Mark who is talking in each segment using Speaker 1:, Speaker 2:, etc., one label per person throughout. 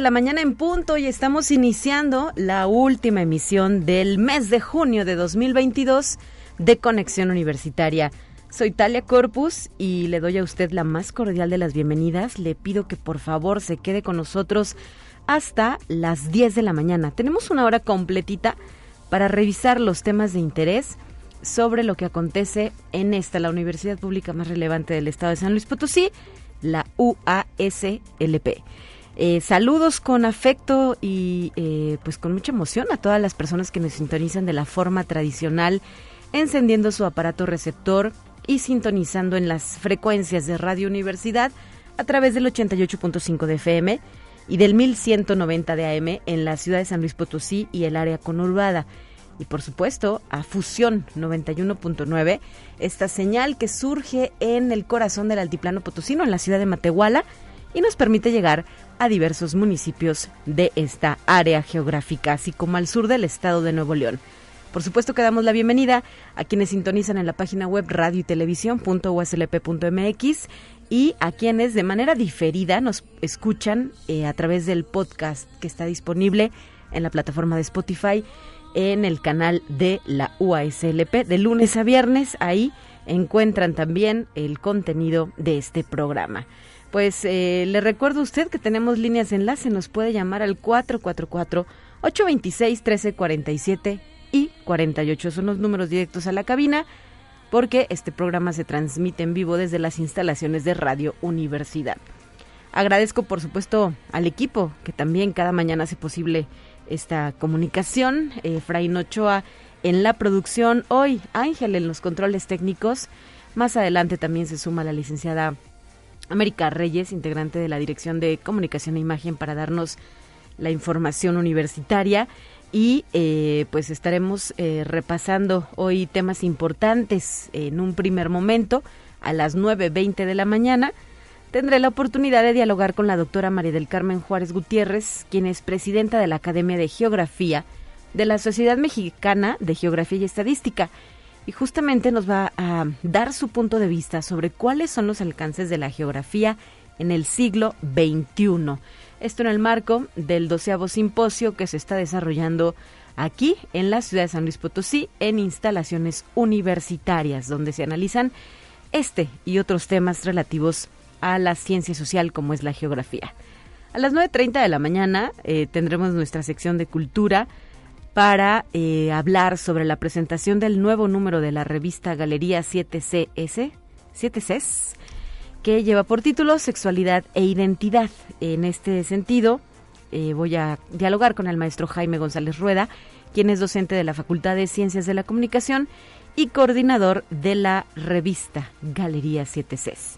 Speaker 1: De la mañana en punto y estamos iniciando la última emisión del mes de junio de 2022 de Conexión Universitaria. Soy Talia Corpus y le doy a usted la más cordial de las bienvenidas. Le pido que por favor se quede con nosotros hasta las 10 de la mañana. Tenemos una hora completita para revisar los temas de interés sobre lo que acontece en esta, la universidad pública más relevante del estado de San Luis Potosí, la UASLP. Eh, saludos con afecto y eh, pues con mucha emoción a todas las personas que nos sintonizan de la forma tradicional, encendiendo su aparato receptor y sintonizando en las frecuencias de Radio Universidad a través del 88.5 de FM y del 1190 de AM en la ciudad de San Luis Potosí y el área conurbada. Y por supuesto a Fusión 91.9, esta señal que surge en el corazón del altiplano potosino, en la ciudad de Matehuala, y nos permite llegar a diversos municipios de esta área geográfica, así como al sur del estado de Nuevo León. Por supuesto que damos la bienvenida a quienes sintonizan en la página web radio y televisión.uslp.mx y a quienes de manera diferida nos escuchan eh, a través del podcast que está disponible en la plataforma de Spotify en el canal de la UASLP de lunes a viernes. Ahí encuentran también el contenido de este programa. Pues eh, le recuerdo a usted que tenemos líneas de enlace, nos puede llamar al 444-826-1347 y 48. Son los números directos a la cabina porque este programa se transmite en vivo desde las instalaciones de Radio Universidad. Agradezco por supuesto al equipo que también cada mañana hace posible esta comunicación. Eh, Ochoa en la producción, hoy Ángel en los controles técnicos. Más adelante también se suma la licenciada América Reyes, integrante de la Dirección de Comunicación e Imagen, para darnos la información universitaria. Y eh, pues estaremos eh, repasando hoy temas importantes en un primer momento a las 9.20 de la mañana. Tendré la oportunidad de dialogar con la doctora María del Carmen Juárez Gutiérrez, quien es presidenta de la Academia de Geografía de la Sociedad Mexicana de Geografía y Estadística y justamente nos va a dar su punto de vista sobre cuáles son los alcances de la geografía en el siglo XXI. Esto en el marco del doceavo simposio que se está desarrollando aquí en la ciudad de San Luis Potosí en instalaciones universitarias donde se analizan este y otros temas relativos a la ciencia social como es la geografía. A las 9.30 de la mañana eh, tendremos nuestra sección de cultura para eh, hablar sobre la presentación del nuevo número de la revista Galería 7CS, 7Cs, que lleva por título Sexualidad e Identidad. En este sentido, eh, voy a dialogar con el maestro Jaime González Rueda, quien es docente de la Facultad de Ciencias de la Comunicación y coordinador de la revista Galería 7Cs.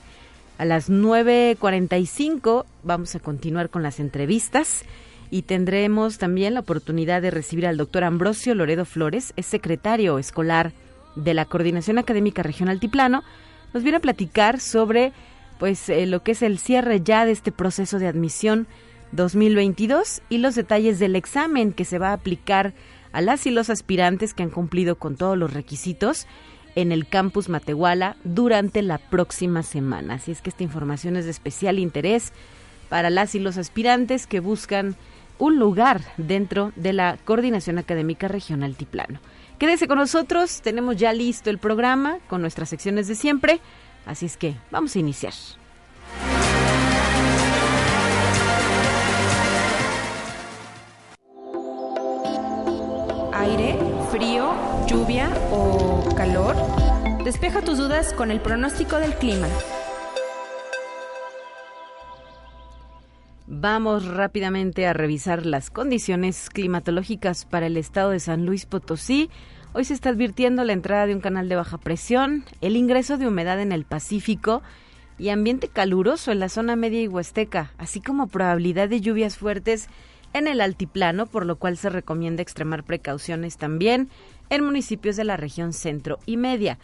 Speaker 1: A las 9.45 vamos a continuar con las entrevistas y tendremos también la oportunidad de recibir al doctor Ambrosio Loredo Flores, es secretario escolar de la Coordinación Académica Regional Altiplano. Nos viene a platicar sobre pues eh, lo que es el cierre ya de este proceso de admisión 2022 y los detalles del examen que se va a aplicar a las y los aspirantes que han cumplido con todos los requisitos en el campus Matehuala durante la próxima semana. Así es que esta información es de especial interés para las y los aspirantes que buscan un lugar dentro de la Coordinación Académica Regional Altiplano. Quédese con nosotros, tenemos ya listo el programa con nuestras secciones de siempre, así es que vamos a iniciar.
Speaker 2: Aire, frío, lluvia o calor. Despeja tus dudas con el pronóstico del clima.
Speaker 1: Vamos rápidamente a revisar las condiciones climatológicas para el estado de San Luis Potosí. Hoy se está advirtiendo la entrada de un canal de baja presión, el ingreso de humedad en el Pacífico y ambiente caluroso en la zona media y huasteca, así como probabilidad de lluvias fuertes en el altiplano, por lo cual se recomienda extremar precauciones también en municipios de la región centro y media.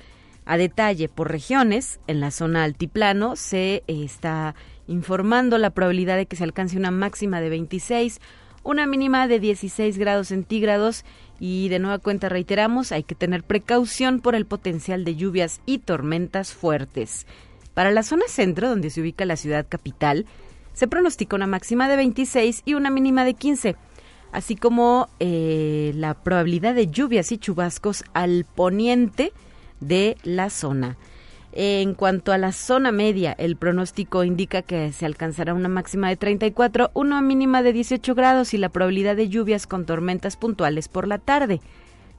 Speaker 1: A detalle, por regiones, en la zona altiplano se eh, está informando la probabilidad de que se alcance una máxima de 26, una mínima de 16 grados centígrados y de nueva cuenta reiteramos, hay que tener precaución por el potencial de lluvias y tormentas fuertes. Para la zona centro, donde se ubica la ciudad capital, se pronostica una máxima de 26 y una mínima de 15, así como eh, la probabilidad de lluvias y chubascos al poniente, de la zona. En cuanto a la zona media, el pronóstico indica que se alcanzará una máxima de 34, una mínima de 18 grados y la probabilidad de lluvias con tormentas puntuales por la tarde.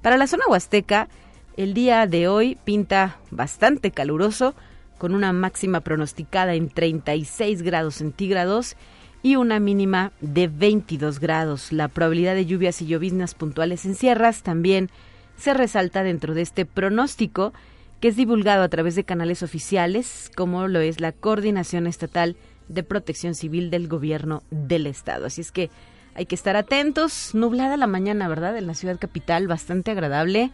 Speaker 1: Para la zona huasteca, el día de hoy pinta bastante caluroso, con una máxima pronosticada en 36 grados centígrados y una mínima de 22 grados. La probabilidad de lluvias y lloviznas puntuales en sierras también se resalta dentro de este pronóstico que es divulgado a través de canales oficiales, como lo es la Coordinación Estatal de Protección Civil del Gobierno del Estado. Así es que hay que estar atentos. Nublada la mañana, ¿verdad? En la ciudad capital, bastante agradable.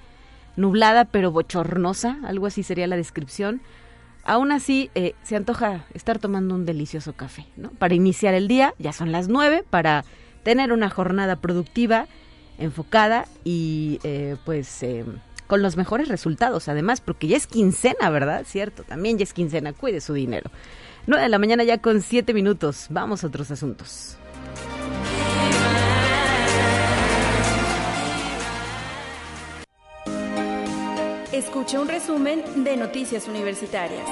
Speaker 1: Nublada pero bochornosa, algo así sería la descripción. Aún así, eh, se antoja estar tomando un delicioso café, ¿no? Para iniciar el día, ya son las nueve, para tener una jornada productiva enfocada y eh, pues eh, con los mejores resultados además, porque ya es quincena, ¿verdad? Cierto, también ya es quincena, cuide su dinero. 9 de la mañana ya con siete minutos, vamos a otros asuntos.
Speaker 2: Escucha un resumen de Noticias Universitarias.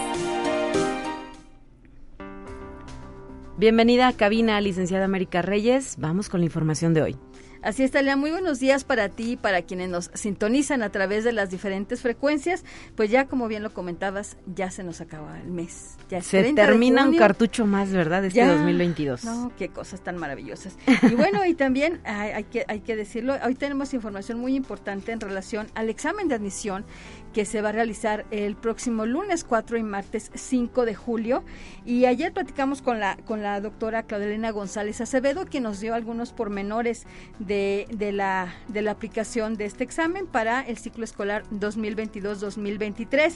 Speaker 1: Bienvenida a cabina, licenciada América Reyes. Vamos con la información de hoy.
Speaker 3: Así es, Talia, muy buenos días para ti y para quienes nos sintonizan a través de las diferentes frecuencias. Pues ya, como bien lo comentabas, ya se nos acaba el mes. Ya
Speaker 1: se termina un cartucho más, ¿verdad? Este 2022.
Speaker 3: No, qué cosas tan maravillosas. Y bueno, y también hay, que, hay que decirlo, hoy tenemos información muy importante en relación al examen de admisión que se va a realizar el próximo lunes 4 y martes 5 de julio. Y ayer platicamos con la, con la doctora Claudelina González Acevedo, que nos dio algunos pormenores de, de, la, de la aplicación de este examen para el ciclo escolar 2022-2023.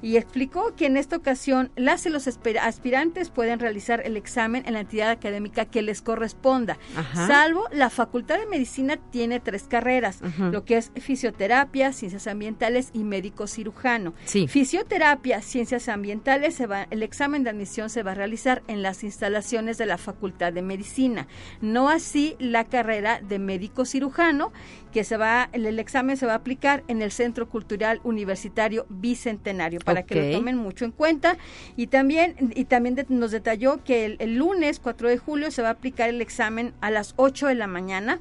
Speaker 3: Y explicó que en esta ocasión las y los aspirantes pueden realizar el examen en la entidad académica que les corresponda, salvo la Facultad de Medicina tiene tres carreras, lo que es fisioterapia, ciencias ambientales y médico cirujano. Fisioterapia, ciencias ambientales, se va, el examen de admisión se va a realizar en las instalaciones de la Facultad de Medicina. No así la carrera de médico cirujano, que se va, el, examen se va a aplicar en el Centro Cultural Universitario Bicentenario, para que lo tomen mucho en cuenta. Y también, y también nos detalló que el, el lunes 4 de julio se va a aplicar el examen a las 8 de la mañana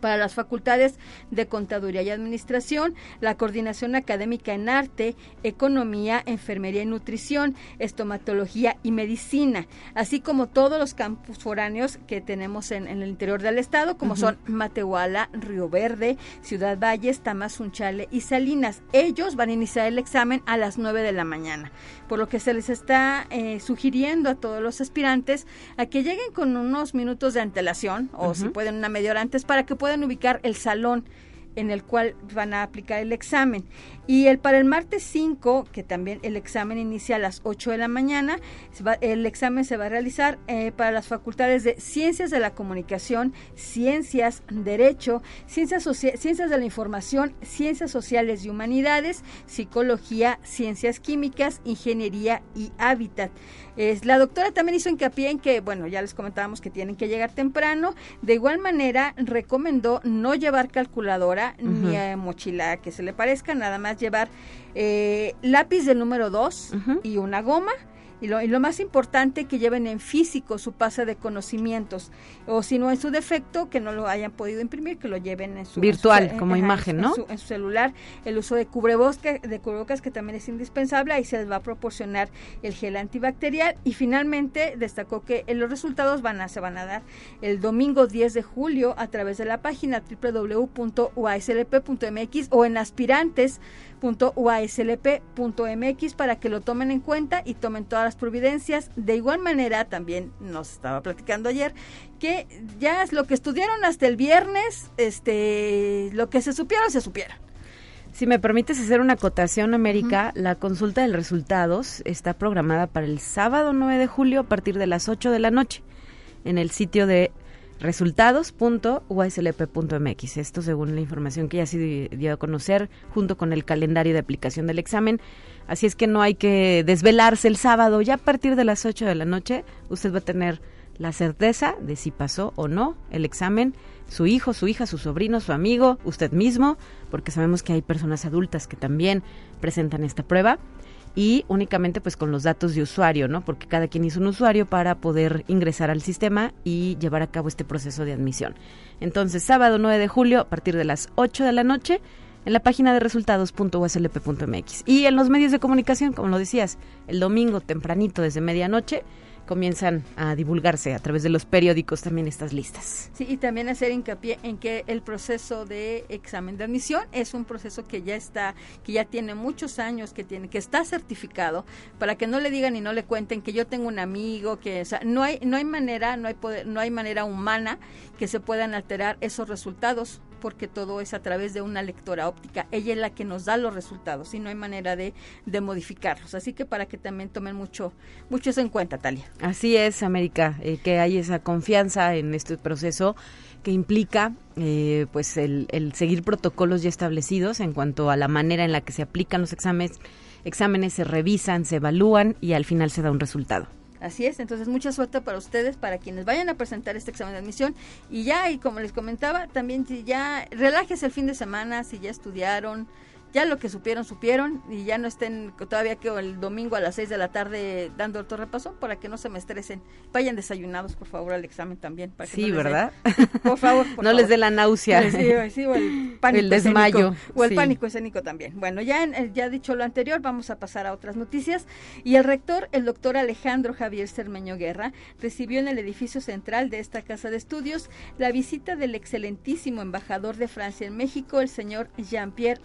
Speaker 3: para las facultades de Contaduría y Administración, la coordinación académica en arte, economía, enfermería y nutrición, estomatología y medicina, así como todos los campus foráneos que tenemos en, el interior del estado, como son Matehuala, Río Verde, Ciudad Valles, Tamazunchale y Salinas. Ellos van a iniciar el examen a las 9 de la mañana, por lo que se les está eh, sugiriendo a todos los aspirantes a que lleguen con unos minutos de antelación, o si pueden una media hora antes, para que puedan ubicar el salón en el cual van a aplicar el examen. Y el para el martes 5, que también el examen inicia a las 8 de la mañana, el examen se va a realizar eh, para las facultades de Ciencias de la Comunicación, Ciencias, Derecho, Ciencias, Ciencias de la Información, Ciencias Sociales y Humanidades, Psicología, Ciencias Químicas, Ingeniería y Hábitat. Es, la doctora también hizo hincapié en que, bueno, ya les comentábamos que tienen que llegar temprano. De igual manera, recomendó no llevar calculadora ni mochila que se le parezca, nada más llevar eh, lápiz del número 2 y una goma y lo, más importante, que lleven en físico su pase de conocimientos. O si no, en su defecto, que no lo hayan podido imprimir, que lo lleven en su...
Speaker 1: Virtual, como imagen, ¿no?
Speaker 3: En su, celular. El uso de cubrebocas, de cubrebocas, que también es indispensable. Ahí se les va a proporcionar el gel antibacterial. Y finalmente, destacó que los resultados van a, se van a dar el domingo 10 de julio a través de la página www.uaslp.mx o en aspirantes www.uaslp.mx para que lo tomen en cuenta y tomen todas las providencias. De igual manera, también nos estaba platicando ayer que ya es lo que estudiaron hasta el viernes, este, lo que se supieron, se supieron.
Speaker 1: Si me permites hacer una acotación, América, la consulta de resultados está programada para el sábado 9 de julio a partir de las 8 de la noche en el sitio de resultados.uslp.mx. Esto según la información que ya se dio a conocer junto con el calendario de aplicación del examen. Así es que no hay que desvelarse el sábado. Ya a partir de las 8 de la noche usted va a tener la certeza de si pasó o no el examen, su hijo, su hija, su sobrino, su amigo, usted mismo, porque sabemos que hay personas adultas que también presentan esta prueba y únicamente pues con los datos de usuario, ¿no? Porque cada quien hizo un usuario para poder ingresar al sistema y llevar a cabo este proceso de admisión. Entonces, sábado 9 de julio a partir de las 8 de la noche en la página de resultados.uslp.mx y en los medios de comunicación, como lo decías, el domingo tempranito desde medianoche comienzan a divulgarse a través de los periódicos también estas listas.
Speaker 3: Sí, y también hacer hincapié en que el proceso de examen de admisión es un proceso que ya está, que ya tiene muchos años, que tiene, que está certificado, para que no le digan y no le cuenten que yo tengo un amigo, que no hay, no hay manera, no hay poder, no hay manera humana que se puedan alterar esos resultados porque todo es a través de una lectora óptica. Ella es la que nos da los resultados y no hay manera de, de modificarlos. Así que para que también tomen mucho, mucho eso en cuenta, Talia.
Speaker 1: Así es, América, eh, que hay esa confianza en este proceso que implica eh, pues el, el, seguir protocolos ya establecidos en cuanto a la manera en la que se aplican los exámenes, exámenes se revisan, se evalúan y al final se da un resultado.
Speaker 3: Así es, entonces mucha suerte para ustedes, para quienes vayan a presentar este examen de admisión. Y ya, y como les comentaba, también si ya relájese el fin de semana, si ya estudiaron, ya lo que supieron, supieron y ya no estén todavía que el domingo a las 6 de la tarde dando otro repaso para que no se me estresen. Vayan desayunados, por favor, al examen también. Para
Speaker 1: sí,
Speaker 3: no
Speaker 1: ¿verdad?
Speaker 3: por favor. Por
Speaker 1: no
Speaker 3: favor.
Speaker 1: les dé la náusea.
Speaker 3: Sí, sí, o el pánico
Speaker 1: el desmayo.
Speaker 3: Escénico, o el
Speaker 1: sí.
Speaker 3: pánico escénico también. Bueno, ya, en, ya dicho lo anterior, vamos a pasar a otras noticias. Y el rector, el doctor Alejandro Javier Cermeño Guerra, recibió en el edificio central de esta casa de estudios la visita del excelentísimo embajador de Francia en México, el señor Jean-Pierre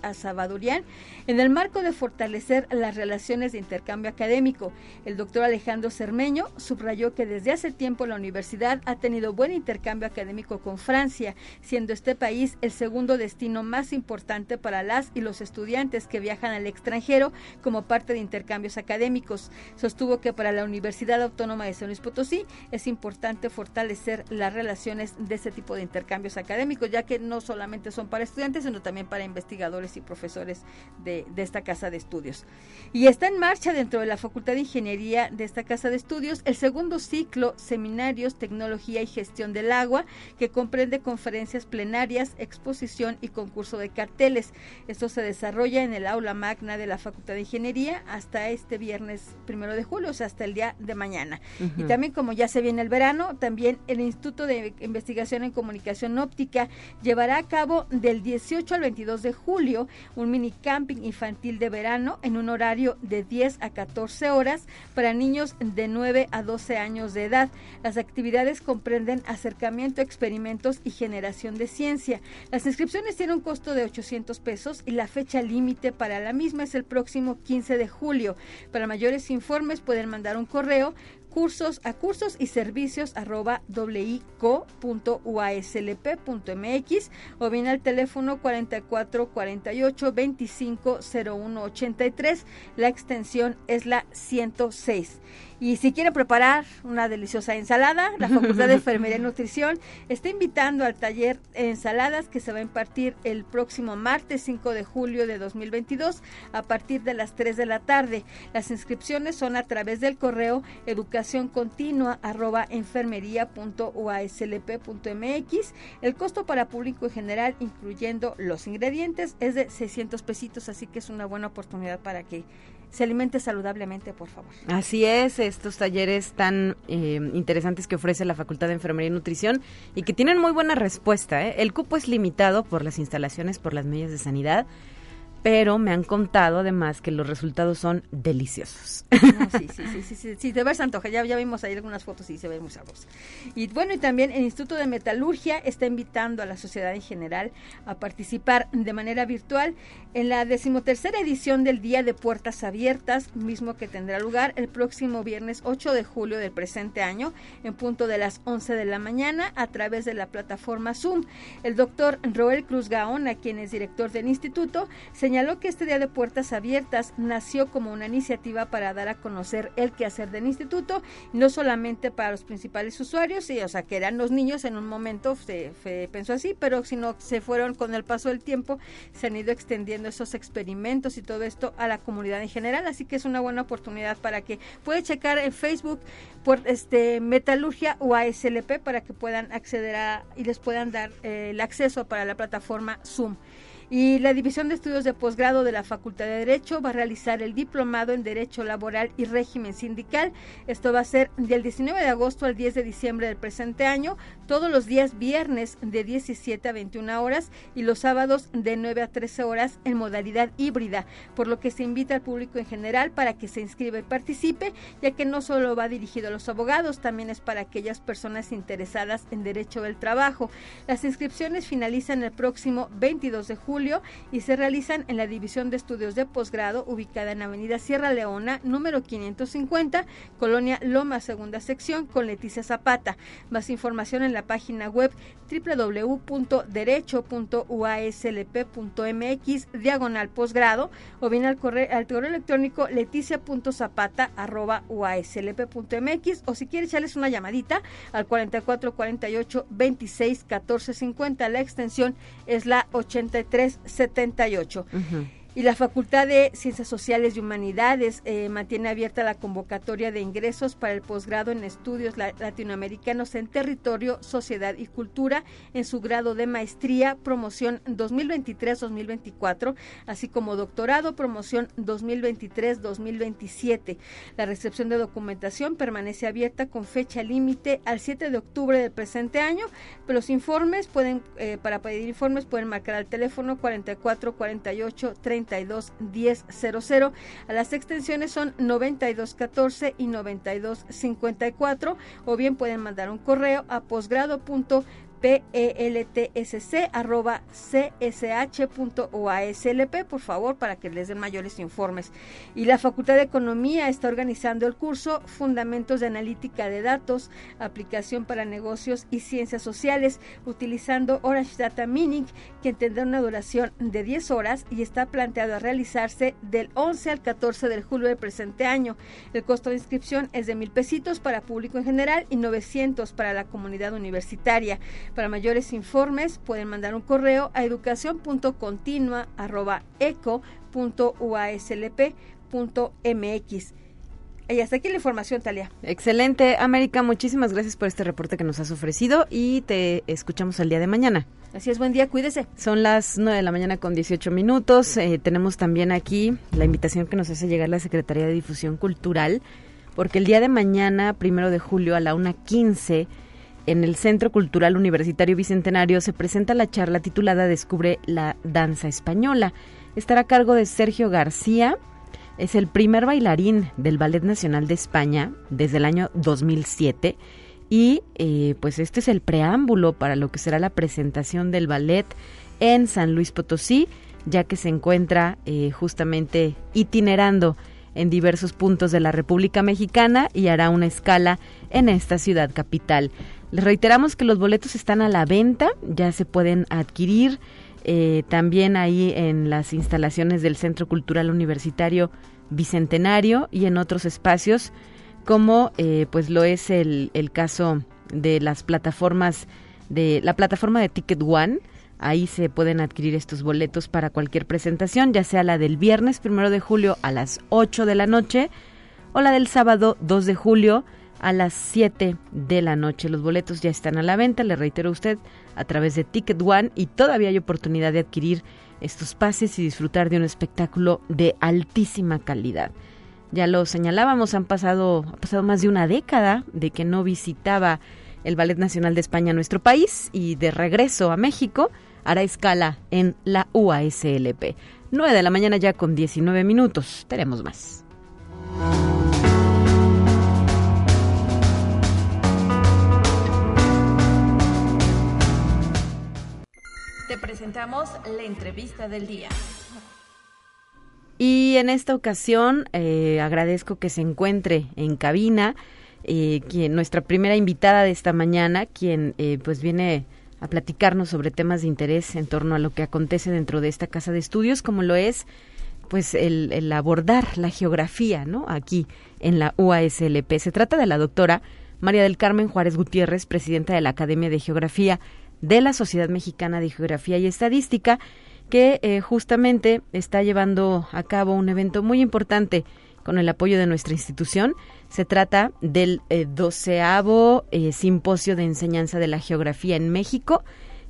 Speaker 3: En el marco de fortalecer las relaciones de intercambio académico, el doctor Alejandro Cermeño subrayó que desde hace tiempo la universidad ha tenido buen intercambio académico con Francia, siendo este país el segundo destino más importante para las y los estudiantes que viajan al extranjero como parte de intercambios académicos. Sostuvo que para la Universidad Autónoma de San Luis Potosí es importante fortalecer las relaciones de ese tipo de intercambios académicos, ya que no solamente son para estudiantes, sino también para investigadores y profesores de, de esta casa de estudios. Y está en marcha dentro de la Facultad de Ingeniería de esta casa de estudios el segundo ciclo Seminarios, Tecnología y Gestión del Agua, que comprende conferencias plenarias, exposición y concurso de carteles. Esto se desarrolla en el aula magna de la Facultad de Ingeniería hasta este viernes primero de julio, o sea, hasta el día de mañana. Uh -huh. Y también, como ya se viene el verano, también el Instituto de Investigación en Comunicación Óptica llevará a cabo del 18 al 22 de julio un mini camping infantil de verano en un horario de 10 a 14 horas para niños de 9 a 12 años de edad. Las actividades comprenden acercamiento, experimentos y generación de ciencia. Las inscripciones tienen un costo de 800 pesos y la fecha límite para la misma es el próximo 15 de julio. Para mayores informes pueden mandar un correo cursos a cursos y servicios arroba wico.uaslp.mx o bien al teléfono 44 48 25 01 83. La extensión es la 106. Y si quieren preparar una deliciosa ensalada, la Facultad de Enfermería y Nutrición está invitando al taller Ensaladas que se va a impartir el próximo martes 5 de julio de 2022 a partir de las 3 de la tarde. Las inscripciones son a través del correo educación continua arroba enfermería.uaslp.mx. El costo para público en general, incluyendo los ingredientes, es de 600 pesitos, así que es una buena oportunidad para que se alimente saludablemente, por favor.
Speaker 1: Así es, estos talleres tan eh, interesantes que ofrece la Facultad de Enfermería y Nutrición y que tienen muy buena respuesta. ¿eh? El cupo es limitado por las instalaciones, por las medidas de sanidad. Pero me han contado además que los resultados son deliciosos.
Speaker 3: sí, sí, sí, sí, sí, sí, de ver antoja, ya, ya vimos ahí algunas fotos y se ve muy sabroso. Y bueno, y también el Instituto de Metalurgia está invitando a la sociedad en general a participar de manera virtual en la decimotercera edición del Día de Puertas Abiertas, mismo que tendrá lugar el próximo viernes 8 de julio del presente año, en punto de las 11 de la mañana, a través de la plataforma Zoom. El doctor Roel Cruz Gaona, quien es director del instituto, señaló señaló que este Día de Puertas Abiertas nació como una iniciativa para dar a conocer el quehacer del instituto, no solamente para los principales usuarios, y, o sea, que eran los niños en un momento, se, pensó así, pero sino se fueron con el paso del tiempo, se han ido extendiendo esos experimentos y todo esto a la comunidad en general, así que es una buena oportunidad para que puede checar en Facebook por este Metalurgia o ASLP para que puedan acceder a y les puedan dar eh, el acceso para la plataforma Zoom. Y la División de Estudios de Posgrado de la Facultad de Derecho va a realizar el diplomado en Derecho Laboral y Régimen Sindical. Esto va a ser del 19 de agosto al 10 de diciembre del presente año, todos los días viernes de 17 a 21 horas y los sábados de 9 a 13 horas en modalidad híbrida, por lo que se invita al público en general para que se inscriba y participe, ya que no solo va dirigido a los abogados, también es para aquellas personas interesadas en derecho del trabajo. Las inscripciones finalizan el próximo 22 de julio y se realizan en la División de Estudios de Posgrado ubicada en Avenida Sierra Leona, número 550, Colonia Loma, segunda sección, con Leticia Zapata. Más información en la página web www.derecho.uaslp.mx diagonal posgrado o bien al correo, al correo electrónico leticia.zapata.uaslp.mx o si quiere echarles una llamadita al 4448 26 14 50. La extensión es la 83 setenta y la Facultad de Ciencias Sociales y Humanidades eh, mantiene abierta la convocatoria de ingresos para el posgrado en estudios latinoamericanos en territorio, sociedad y cultura en su grado de maestría, promoción 2023-2024, así como doctorado, promoción 2023-2027. La recepción de documentación permanece abierta con fecha límite al 7 de octubre del presente año, pero los informes pueden, eh, para pedir informes pueden marcar al teléfono 44 48 30 921000. A las extensiones son 9214 y 9254 o bien pueden mandar un correo a posgrado.com peltsk.csh.oaslp, por favor, para que les den mayores informes. Y la Facultad de Economía está organizando el curso Fundamentos de Analítica de Datos, Aplicación para Negocios y Ciencias Sociales, utilizando Orange Data Mining, que tendrá una duración de 10 horas y está planteado a realizarse del 11 al 14 de julio del presente año. El costo de inscripción es de mil pesitos para público en general y 900 para la comunidad universitaria. Para mayores informes pueden mandar un correo a educación.continua.eco.uaslp.mx. Y hasta aquí la información, Talia.
Speaker 1: Excelente, América. Muchísimas gracias por este reporte que nos has ofrecido y te escuchamos el día de mañana.
Speaker 3: Así es, buen día, cuídese.
Speaker 1: Son las 9 de la mañana con 18 minutos. Eh, tenemos también aquí la invitación que nos hace llegar la Secretaría de Difusión Cultural, porque el día de mañana, primero de julio, a la 1.15, en el Centro Cultural Universitario Bicentenario se presenta la charla titulada Descubre la danza española. Estará a cargo de Sergio García. Es el primer bailarín del Ballet Nacional de España desde el año 2007 y eh, pues este es el preámbulo para lo que será la presentación del ballet en San Luis Potosí, ya que se encuentra eh, justamente itinerando en diversos puntos de la República Mexicana y hará una escala en esta ciudad capital. Les reiteramos que los boletos están a la venta, ya se pueden adquirir eh, también ahí en las instalaciones del Centro Cultural Universitario Bicentenario y en otros espacios, como eh, pues lo es el, caso de las plataformas de la plataforma de Ticket One. Ahí se pueden adquirir estos boletos para cualquier presentación, ya sea la del viernes primero de julio a las 8 de la noche o la del sábado 2 de julio a las 7 de la noche. Los boletos ya están a la venta, le reitero a usted, a través de Ticket One y todavía hay oportunidad de adquirir estos pases y disfrutar de un espectáculo de altísima calidad. Ya lo señalábamos, han pasado, ha pasado más de una década de que no visitaba el Ballet Nacional de España nuestro país y de regreso a México hará escala en la UASLP. 9 de la mañana ya con 19 minutos. Tenemos más.
Speaker 2: Te presentamos la entrevista del día.
Speaker 1: Y en esta ocasión eh, agradezco que se encuentre en cabina eh, quien, nuestra primera invitada de esta mañana, quien eh, pues viene a platicarnos sobre temas de interés en torno a lo que acontece dentro de esta casa de estudios, como lo es pues el, el abordar la geografía, ¿no? Aquí en la UASLP. Se trata de la doctora María del Carmen Juárez Gutiérrez, presidenta de la Academia de Geografía de la Sociedad Mexicana de Geografía y Estadística, que eh, justamente está llevando a cabo un evento muy importante con el apoyo de nuestra institución. Se trata del eh, doceavo eh, simposio de enseñanza de la geografía en México,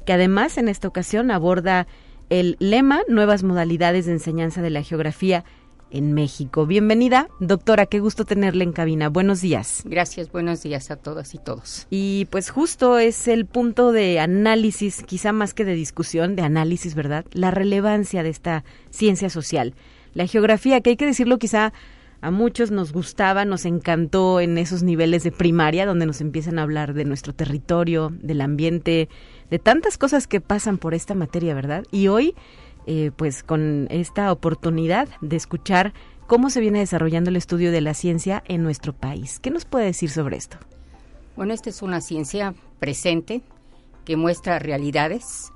Speaker 1: que además en esta ocasión aborda el lema Nuevas modalidades de enseñanza de la geografía en México. Bienvenida, doctora, qué gusto tenerle en cabina. Buenos días.
Speaker 4: Gracias, buenos días a todas y todos.
Speaker 1: Y pues justo es el punto de análisis, quizá más que de discusión, de análisis, ¿verdad? La relevancia de esta ciencia social. La geografía, que hay que decirlo quizá a muchos nos gustaba, nos encantó en esos niveles de primaria donde nos empiezan a hablar de nuestro territorio, del ambiente, de tantas cosas que pasan por esta materia, ¿verdad? Y hoy eh, pues con esta oportunidad de escuchar cómo se viene desarrollando el estudio de la ciencia en nuestro país. ¿Qué nos puede decir sobre esto?
Speaker 4: Bueno, esta es una ciencia presente que muestra realidades,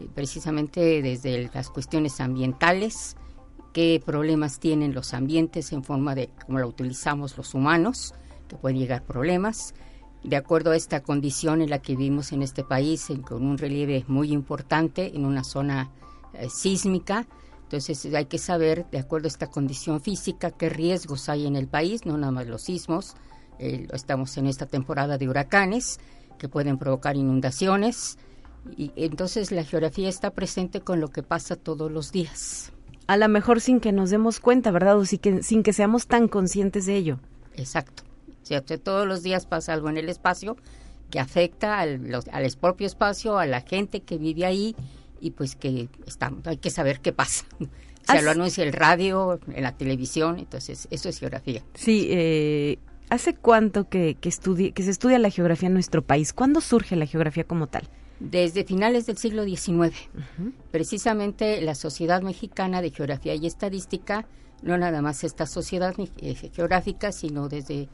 Speaker 4: eh, precisamente desde las cuestiones ambientales, qué problemas tienen los ambientes en forma de cómo la utilizamos los humanos, que pueden llegar problemas, de acuerdo a esta condición en la que vivimos en este país, con un relieve muy importante en una zona eh, sísmica. Entonces hay que saber, de acuerdo a esta condición física, qué riesgos hay en el país, no nada más los sismos. Eh, estamos en esta temporada de huracanes que pueden provocar inundaciones. Y entonces la geografía está presente con lo que pasa todos los días.
Speaker 1: A lo mejor sin que nos demos cuenta, ¿verdad? O sin que, sin que seamos tan conscientes de ello.
Speaker 4: Exacto. Todos los días pasa algo en el espacio que afecta al, al propio espacio, a la gente que vive ahí y pues que estamos, hay que saber qué pasa. Se lo anuncia el radio, en la televisión, entonces eso es geografía.
Speaker 1: Sí, eh, ¿hace cuánto que, que, que se estudia la geografía en nuestro país? ¿Cuándo surge la geografía como tal?
Speaker 4: Desde finales del siglo XIX. Precisamente la Sociedad Mexicana de Geografía y Estadística, no nada más esta sociedad eh, geográfica, sino desde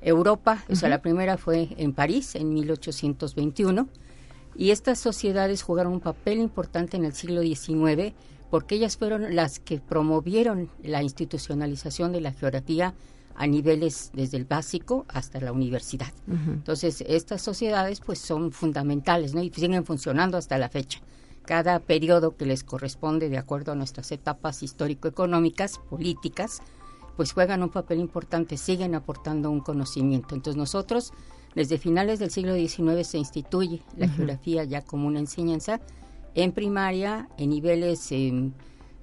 Speaker 4: Europa, o sea, la primera fue en París en 1821 y estas sociedades jugaron un papel importante en el siglo XIX porque ellas fueron las que promovieron la institucionalización de la geografía a niveles desde el básico hasta la universidad. Entonces, estas sociedades pues son fundamentales, ¿no? Y siguen funcionando hasta la fecha. Cada periodo que les corresponde de acuerdo a nuestras etapas histórico-económicas, políticas, pues juegan un papel importante, siguen aportando un conocimiento. Entonces, nosotros desde finales del siglo XIX se instituye la geografía ya como una enseñanza en primaria, en niveles em,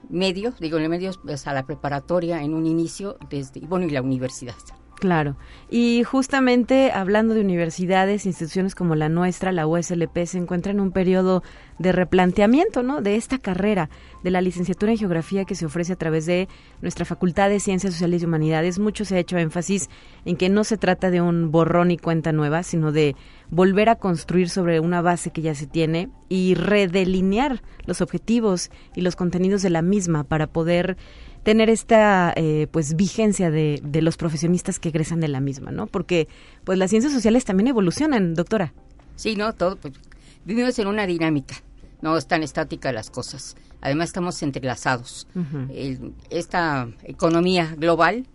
Speaker 4: medios, digo en medios, pues, a la preparatoria en un inicio, desde, bueno, y la universidad.
Speaker 1: Claro. Y justamente hablando de universidades, instituciones como la nuestra, la USLP, se encuentra en un periodo de replanteamiento, ¿no? De esta carrera, de la licenciatura en geografía que se ofrece a través de nuestra Facultad de Ciencias Sociales y Humanidades. Mucho se ha hecho énfasis en que no se trata de un borrón y cuenta nueva, sino de volver a construir sobre una base que ya se tiene y redelinear los objetivos y los contenidos de la misma para poder tener esta eh, pues vigencia de, de, los profesionistas que egresan de la misma, ¿no? Porque pues las ciencias sociales también evolucionan, doctora.
Speaker 4: Sí, no, todo, pues, vivimos en una dinámica, no están estáticas las cosas. Además estamos entrelazados. esta economía global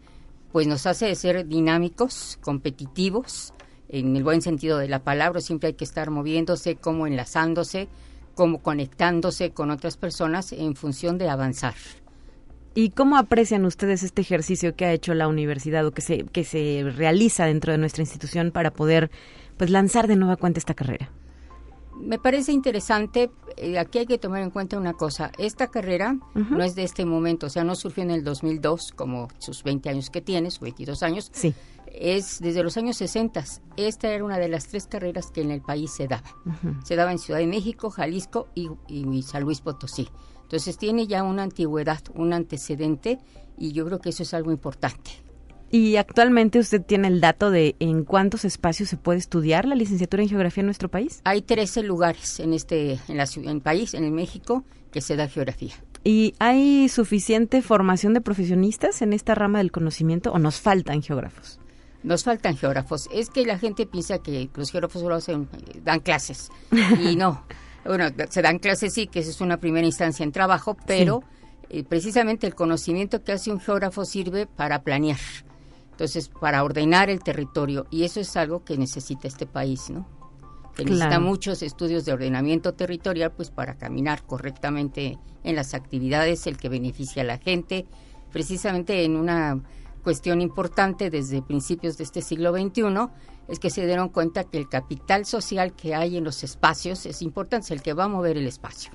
Speaker 4: pues nos hace ser dinámicos, competitivos, en el buen sentido de la palabra, siempre hay que estar moviéndose, como enlazándose, como conectándose con otras personas en función de avanzar.
Speaker 1: ¿Y cómo aprecian ustedes este ejercicio que ha hecho la universidad o que se, que se realiza dentro de nuestra institución para poder pues lanzar de nueva cuenta esta carrera?
Speaker 4: Me parece interesante, eh, aquí hay que tomar en cuenta una cosa, esta carrera no es de este momento, o sea, no surgió en el 2002 como sus 20 años que tiene, sus 22 años.
Speaker 1: Sí.
Speaker 4: Es desde los años 60. Esta era una de las tres carreras que en el país se daba. Se daba en Ciudad de México, Jalisco y, y San Luis Potosí. Entonces tiene ya una antigüedad, un antecedente y yo creo que eso es algo importante.
Speaker 1: Y actualmente usted tiene el dato de en cuántos espacios se puede estudiar la licenciatura en geografía en nuestro país.
Speaker 4: Hay 13 lugares en este en, la, en el país, en el México, que se da geografía.
Speaker 1: ¿Y hay suficiente formación de profesionistas en esta rama del conocimiento o nos faltan geógrafos?
Speaker 4: Nos faltan geógrafos. Es que la gente piensa que los geógrafos solo hacen, dan clases. Y no. bueno, se dan clases sí, que es una primera instancia en trabajo, pero eh, precisamente el conocimiento que hace un geógrafo sirve para planear. Entonces, para ordenar el territorio. Y eso es algo que necesita este país, ¿no? Que necesita muchos estudios de ordenamiento territorial, pues para caminar correctamente en las actividades, el que beneficia a la gente, precisamente en una cuestión importante desde principios de este siglo XXI es que se dieron cuenta que el capital social que hay en los espacios es importante, es el que va a mover el espacio.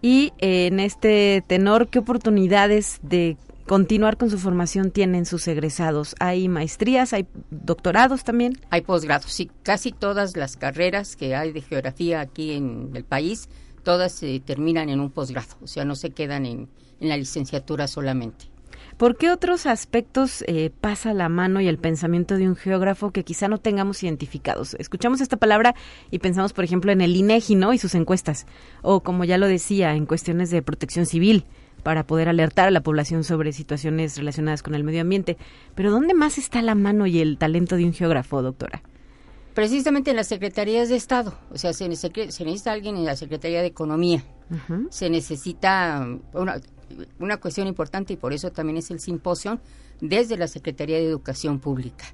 Speaker 1: Y eh, en este tenor, ¿qué oportunidades de continuar con su formación tienen sus egresados? ¿Hay maestrías, hay doctorados también?
Speaker 4: Hay posgrados, sí, casi todas las carreras que hay de geografía aquí en el país, todas se terminan en un posgrado, o sea, no se quedan en, en la licenciatura solamente.
Speaker 1: ¿Por qué otros aspectos eh, pasa la mano y el pensamiento de un geógrafo que quizá no tengamos identificados? Escuchamos esta palabra y pensamos, por ejemplo, en el INEGI, ¿no? Y sus encuestas. O, como ya lo decía, en cuestiones de protección civil para poder alertar a la población sobre situaciones relacionadas con el medio ambiente. Pero ¿dónde más está la mano y el talento de un geógrafo, doctora?
Speaker 4: Precisamente en las secretarías de Estado. O sea, se, necesita alguien en la Secretaría de Economía. Se necesita, una cuestión importante y por eso también es el simposio desde la Secretaría de Educación Pública.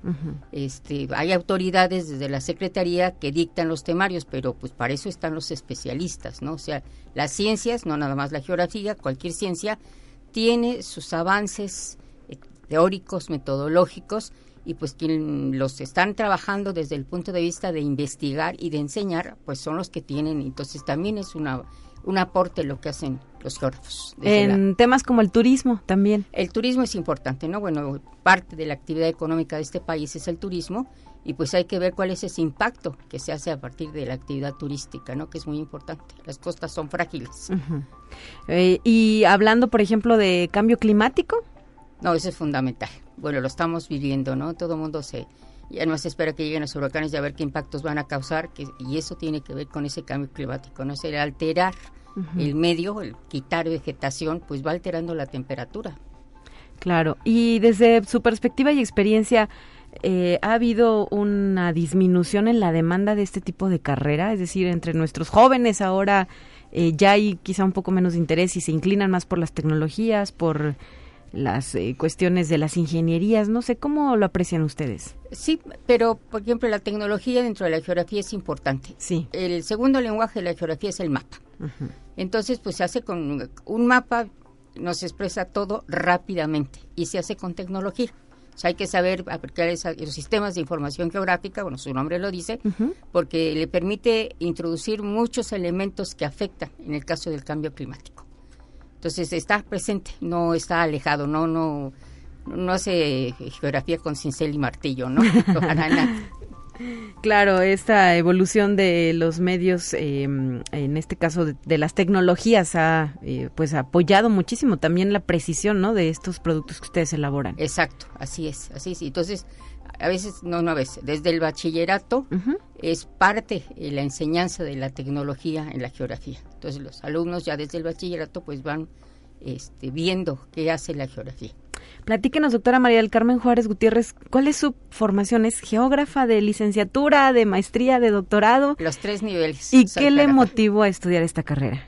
Speaker 4: este, hay autoridades desde la Secretaría que dictan los temarios, pero pues para eso están los especialistas, ¿no? O sea, las ciencias, no nada más la geografía, cualquier ciencia tiene sus avances eh, teóricos, metodológicos y pues quienes los están trabajando desde el punto de vista de investigar y de enseñar, pues son los que tienen, entonces también es una un aporte lo que hacen los geógrafos.
Speaker 1: En temas como el turismo también.
Speaker 4: El turismo es importante, ¿no? Bueno, parte de la actividad económica de este país es el turismo y pues hay que ver cuál es ese impacto que se hace a partir de la actividad turística, ¿no? Que es muy importante. Las costas son frágiles.
Speaker 1: Eh, y hablando, por ejemplo, de cambio climático.
Speaker 4: No, eso es fundamental. Bueno, lo estamos viviendo, ¿no? Todo el mundo se ya no se espera que lleguen los huracanes y a ver qué impactos van a causar, que, y eso tiene que ver con ese cambio climático, ¿no? El alterar el medio, el quitar vegetación, pues va alterando la temperatura.
Speaker 1: Claro, y desde su perspectiva y experiencia, eh, ¿ha habido una disminución en la demanda de este tipo de carrera? Es decir, entre nuestros jóvenes ahora eh, ya hay quizá un poco menos de interés y se inclinan más por las tecnologías, por las eh, cuestiones de las ingenierías. No sé cómo lo aprecian ustedes.
Speaker 4: Sí, pero por ejemplo la tecnología dentro de la geografía es importante.
Speaker 1: Sí.
Speaker 4: El segundo lenguaje de la geografía es el mapa. Entonces, pues se hace con un mapa, nos expresa todo rápidamente y se hace con tecnología. O sea, hay que saber aplicar los sistemas de información geográfica, bueno, su nombre lo dice, porque le permite introducir muchos elementos que afectan en el caso del cambio climático. Entonces está presente, no está alejado, no no no hace geografía con cincel y martillo, ¿no?
Speaker 1: Claro, esta evolución de los medios, em, en este caso de, las tecnologías, ha eh, pues apoyado muchísimo también la precisión, ¿no? De estos productos que ustedes elaboran.
Speaker 4: Exacto, así es, así es. Entonces, a veces, no, no a veces, desde el bachillerato es parte de la enseñanza de la tecnología en la geografía. Entonces los alumnos ya desde el bachillerato pues van este, viendo qué hace la geografía.
Speaker 1: Platíquenos, doctora María del Carmen Juárez Gutiérrez, ¿cuál es su formación? ¿Es geógrafa de licenciatura, de maestría, de doctorado?
Speaker 4: Los tres niveles.
Speaker 1: ¿Y qué le motivó a estudiar esta carrera?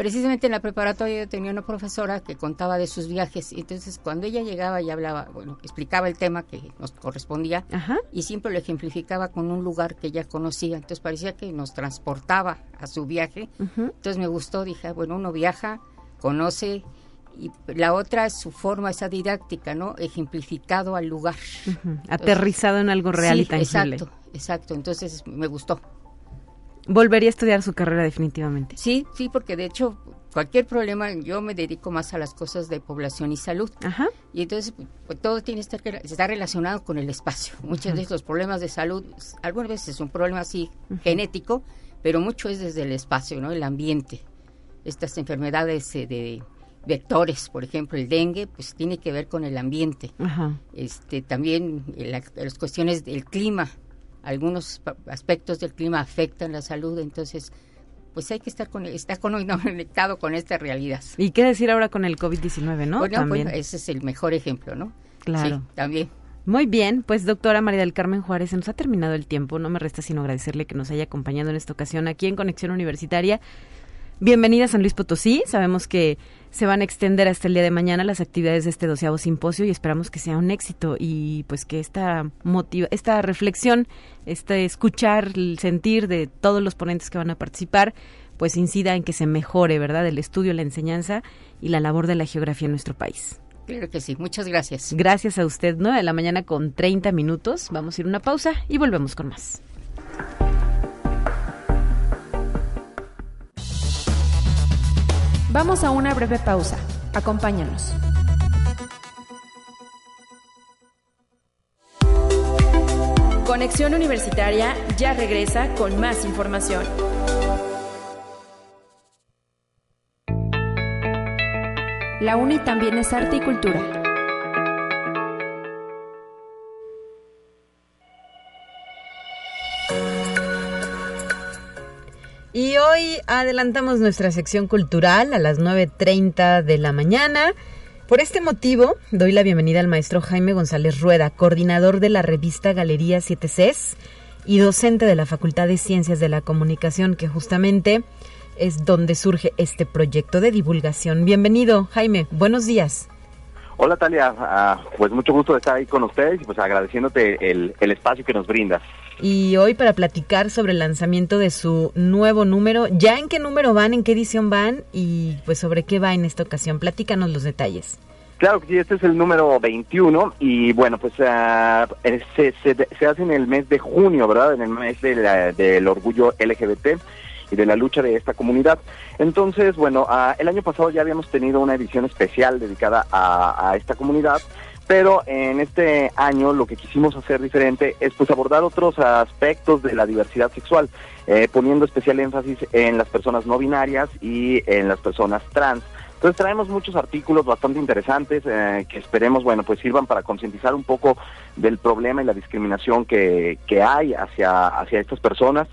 Speaker 4: Precisamente en la preparatoria tenía una profesora que contaba de sus viajes y entonces cuando ella llegaba y hablaba, bueno, explicaba el tema que nos correspondía y siempre lo ejemplificaba con un lugar que ella conocía, entonces parecía que nos transportaba a su viaje, entonces me gustó, dije, ah, bueno, uno viaja, conoce y la otra es su forma, esa didáctica, ¿no? Ejemplificado al lugar.
Speaker 1: Aterrizado en algo real y tangible.
Speaker 4: Exacto, exacto, entonces me gustó.
Speaker 1: Volvería a estudiar su carrera definitivamente.
Speaker 4: Sí, sí, porque de hecho cualquier problema, yo me dedico más a las cosas de población y salud.
Speaker 1: Ajá.
Speaker 4: Y entonces pues, todo tiene que estar, está relacionado con el espacio. Muchas veces los problemas de salud, algunas veces es un problema así genético, pero mucho es desde el espacio, ¿no? El ambiente. Estas enfermedades eh, de vectores, por ejemplo, el dengue, pues tiene que ver con el ambiente.
Speaker 1: Ajá.
Speaker 4: Este, también eh, las cuestiones del clima, algunos aspectos del clima afectan la salud, entonces pues hay que estar con, estar conectado con esta realidad.
Speaker 1: ¿Y qué decir ahora con el COVID-19, no?
Speaker 4: Bueno, también. ese es el mejor ejemplo, ¿no?
Speaker 1: Claro.
Speaker 4: Sí, también.
Speaker 1: Muy bien, pues doctora María del Carmen Juárez, se nos ha terminado el tiempo, no me resta sino agradecerle que nos haya acompañado en esta ocasión aquí en Conexión Universitaria. Bienvenida a San Luis Potosí, sabemos que se van a extender hasta el día de mañana las actividades de este doceavo simposio y esperamos que sea un éxito y pues que esta motiva, esta reflexión, este escuchar el sentir de todos los ponentes que van a participar, pues incida en que se mejore, ¿verdad?, el estudio, la enseñanza y la labor de la geografía en nuestro país.
Speaker 4: Claro que sí, muchas gracias.
Speaker 1: Gracias a usted, ¿no? De la mañana con 30 minutos. Vamos a ir a una pausa y volvemos con más.
Speaker 2: Vamos a una breve pausa. Acompáñanos. Conexión Universitaria ya regresa con más información. La UNI también es arte y cultura.
Speaker 1: Y hoy adelantamos nuestra sección cultural a las 9.30 de la mañana. Por este motivo, doy la bienvenida al maestro Jaime González Rueda, coordinador de la revista Galería 7 Cs y docente de la Facultad de Ciencias de la Comunicación, que justamente es donde surge este proyecto de divulgación. Bienvenido, Jaime. Buenos días.
Speaker 5: Hola Talia, ah, pues mucho gusto de estar ahí con ustedes y pues agradeciéndote el, el espacio que nos brindas
Speaker 1: y hoy para platicar sobre el lanzamiento de su nuevo número. ¿Ya en qué número van? ¿En qué edición van? Y pues sobre qué va en esta ocasión. Platícanos los detalles.
Speaker 5: Claro que sí, este es el número 21 y bueno, pues uh, se, se, hace en el mes de junio, ¿verdad? En el mes del orgullo LGBT y de la lucha de esta comunidad. Entonces, bueno, uh, el año pasado ya habíamos tenido una edición especial dedicada a, a esta comunidad pero en este año lo que quisimos hacer diferente es pues abordar otros aspectos de la diversidad sexual, eh, poniendo especial énfasis en las personas no binarias y en las personas trans. Entonces traemos muchos artículos bastante interesantes eh, que esperemos, bueno, pues sirvan para concientizar un poco del problema y la discriminación que, que hay hacia, hacia estas personas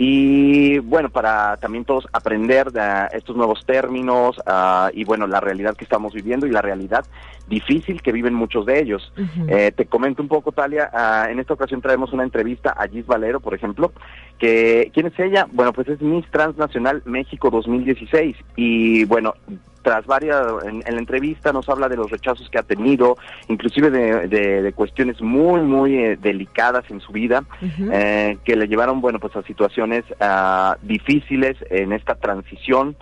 Speaker 5: y bueno, para también todos aprender de estos nuevos términos uh, y bueno, la realidad que estamos viviendo y la realidad difícil que viven muchos de ellos. eh, te comento un poco, Talia, uh, en esta ocasión traemos una entrevista a Gis Valero, por ejemplo, que ¿quién es ella? Bueno, pues es Miss Transnacional México 2016 y bueno, tras varias, en, en, la entrevista nos habla de los rechazos que ha tenido, inclusive de, de, de cuestiones muy, muy eh, delicadas en su vida, uh -huh. eh, que le llevaron, bueno, pues a situaciones uh, difíciles en esta transición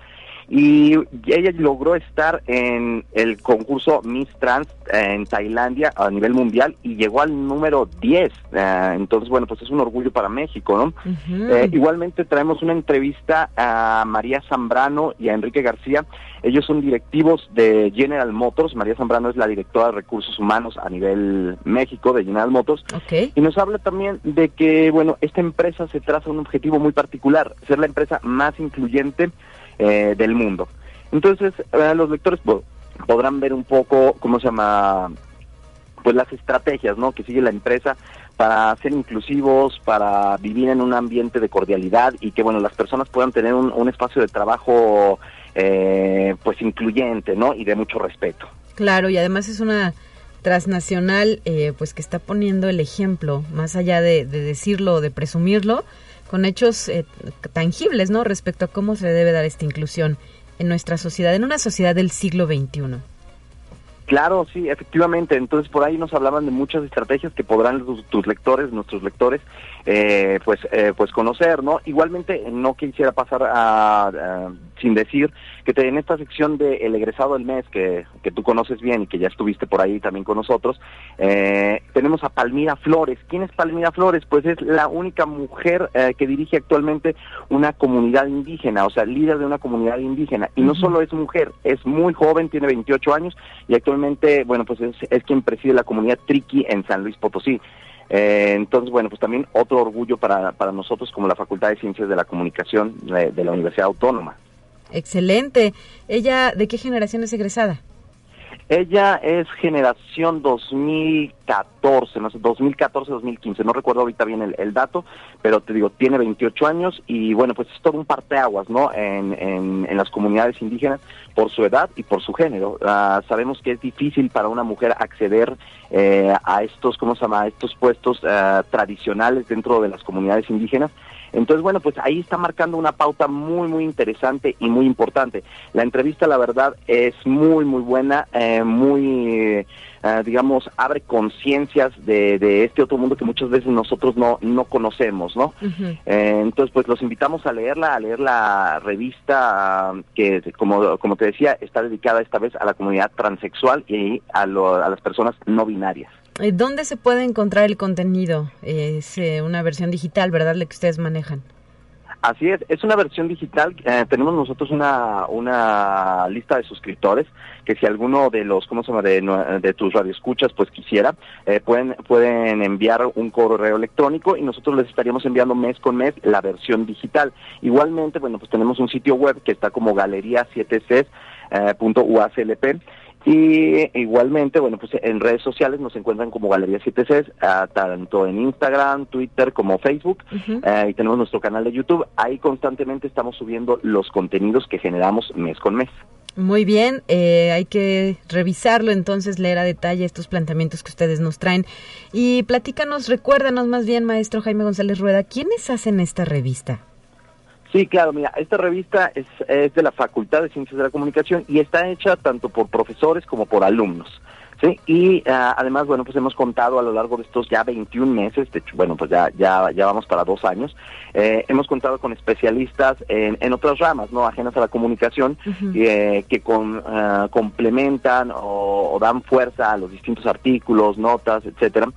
Speaker 5: y ella logró estar en el concurso Miss Trans en Tailandia a nivel mundial y llegó al número 10. Uh, entonces, bueno, pues es un orgullo para México, ¿no? Uh -huh. eh, igualmente traemos una entrevista a María Zambrano y a Enrique García. Ellos son directivos de General Motors. María Zambrano es la directora de recursos humanos a nivel México de General Motors.
Speaker 1: Okay.
Speaker 5: Y nos habla también de que, bueno, esta empresa se traza un objetivo muy particular, ser la empresa más incluyente eh, del mundo. Entonces, eh, los lectores podrán ver un poco, ¿cómo se llama? Pues las estrategias, ¿no? Que sigue la empresa para ser inclusivos, para vivir en un ambiente de cordialidad y que, bueno, las personas puedan tener un, un espacio de trabajo, eh, pues, incluyente, ¿no? Y de mucho respeto.
Speaker 1: Claro, y además es una transnacional, eh, pues, que está poniendo el ejemplo, más allá de, de decirlo de presumirlo, con hechos eh, tangibles, ¿no? Respecto a cómo se debe dar esta inclusión en nuestra sociedad, en una sociedad del siglo XXI.
Speaker 5: Claro, sí, efectivamente. Entonces por ahí nos hablaban de muchas estrategias que podrán tus, tus lectores, nuestros lectores, eh, pues, eh, pues conocer, ¿no? Igualmente no quisiera pasar a, a, sin decir que te, en esta sección de El egresado del mes, que, que tú conoces bien y que ya estuviste por ahí también con nosotros, eh, tenemos a Palmira Flores. ¿Quién es Palmira Flores? Pues es la única mujer eh, que dirige actualmente una comunidad indígena, o sea, líder de una comunidad indígena. Y no solo es mujer, es muy joven, tiene 28 años y actualmente, bueno, pues es, es quien preside la comunidad Triqui en San Luis Potosí. Eh, entonces, bueno, pues también otro orgullo para, para nosotros como la Facultad de Ciencias de la Comunicación de, de la Universidad Autónoma.
Speaker 1: Excelente. ¿Ella de qué generación es egresada?
Speaker 5: Ella es generación 2014, no sé, 2014-2015, no recuerdo ahorita bien el, dato, pero te digo, tiene 28 años y bueno, pues es todo un parteaguas, ¿no? En, en, las comunidades indígenas por su edad y por su género. Uh, sabemos que es difícil para una mujer acceder eh, a estos, ¿cómo se llama?, a estos puestos uh, tradicionales dentro de las comunidades indígenas. Entonces, bueno, pues ahí está marcando una pauta muy, muy interesante y muy importante. La entrevista, la verdad, es muy, muy buena, eh, muy, eh, digamos, abre conciencias de, de, este otro mundo que muchas veces nosotros no, no conocemos, ¿no? Uh -huh. eh, entonces, pues los invitamos a leerla, a leer la revista que, como, como te decía, está dedicada esta vez a la comunidad transexual y a, lo, a las personas no binarias.
Speaker 1: ¿Dónde se puede encontrar el contenido? Es eh, una versión digital, ¿verdad? La que ustedes manejan.
Speaker 5: Así es, es una versión digital. Eh, tenemos nosotros una, una lista de suscriptores que si alguno de los, ¿cómo se llama?, de, de tus radioescuchas, pues quisiera, eh, pueden, pueden enviar un correo electrónico y nosotros les estaríamos enviando mes con mes la versión digital. Igualmente, bueno, pues tenemos un sitio web que está como galería 7 y igualmente, bueno, pues en redes sociales nos encuentran como Galería 7Cs, uh, tanto en Instagram, Twitter como Facebook. Uh -huh. uh, y tenemos nuestro canal de YouTube. Ahí constantemente estamos subiendo los contenidos que generamos mes con mes.
Speaker 1: Muy bien, eh, hay que revisarlo entonces, leer a detalle estos planteamientos que ustedes nos traen. Y platícanos, recuérdanos más bien, maestro Jaime González Rueda, ¿quiénes hacen esta revista?
Speaker 5: Sí, claro, mira, esta revista es, es, de la Facultad de Ciencias de la Comunicación y está hecha tanto por profesores como por alumnos. Sí, y uh, además, bueno, pues hemos contado a lo largo de estos ya 21 meses, de hecho, bueno, pues ya, ya, ya vamos para dos años, eh, hemos contado con especialistas en, en, otras ramas, ¿no? Ajenas a la comunicación, uh -huh. eh, que con, uh, complementan o, o, dan fuerza a los distintos artículos, notas, etcétera.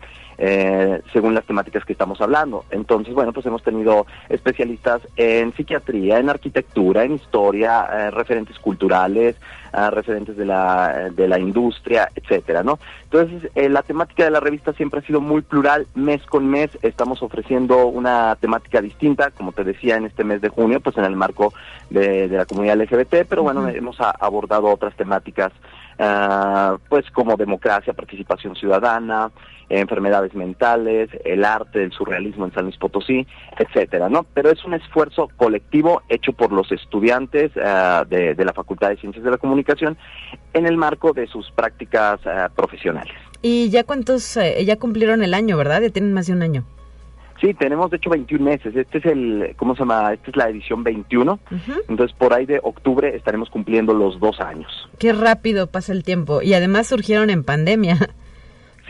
Speaker 5: Eh, según las temáticas que estamos hablando. Entonces, bueno, pues hemos tenido especialistas en psiquiatría, en arquitectura, en historia, eh, referentes culturales, uh, referentes de la, de la industria, etcétera, ¿no? Entonces, eh, la temática de la revista siempre ha sido muy plural, mes con mes estamos ofreciendo una temática distinta, como te decía, en este mes de junio, pues en el marco de, de la comunidad LGBT, pero bueno, uh -huh. hemos a, abordado otras temáticas, uh, pues como democracia, participación ciudadana, enfermedades mentales, el arte, el surrealismo en San Luis Potosí, etcétera, ¿no? Pero es un esfuerzo colectivo hecho por los estudiantes uh, de, de, la Facultad de Ciencias de la Comunicación en el marco de sus prácticas uh, profesionales.
Speaker 1: ¿Y ya cuántos, eh, ya cumplieron el año, verdad? Ya tienen más de un año.
Speaker 5: Sí, tenemos de hecho 21 meses. Este es el, ¿cómo se llama? Esta es la edición 21. Uh -huh. Entonces, por ahí de octubre estaremos cumpliendo los dos años.
Speaker 1: Qué rápido pasa el tiempo. Y además surgieron en pandemia.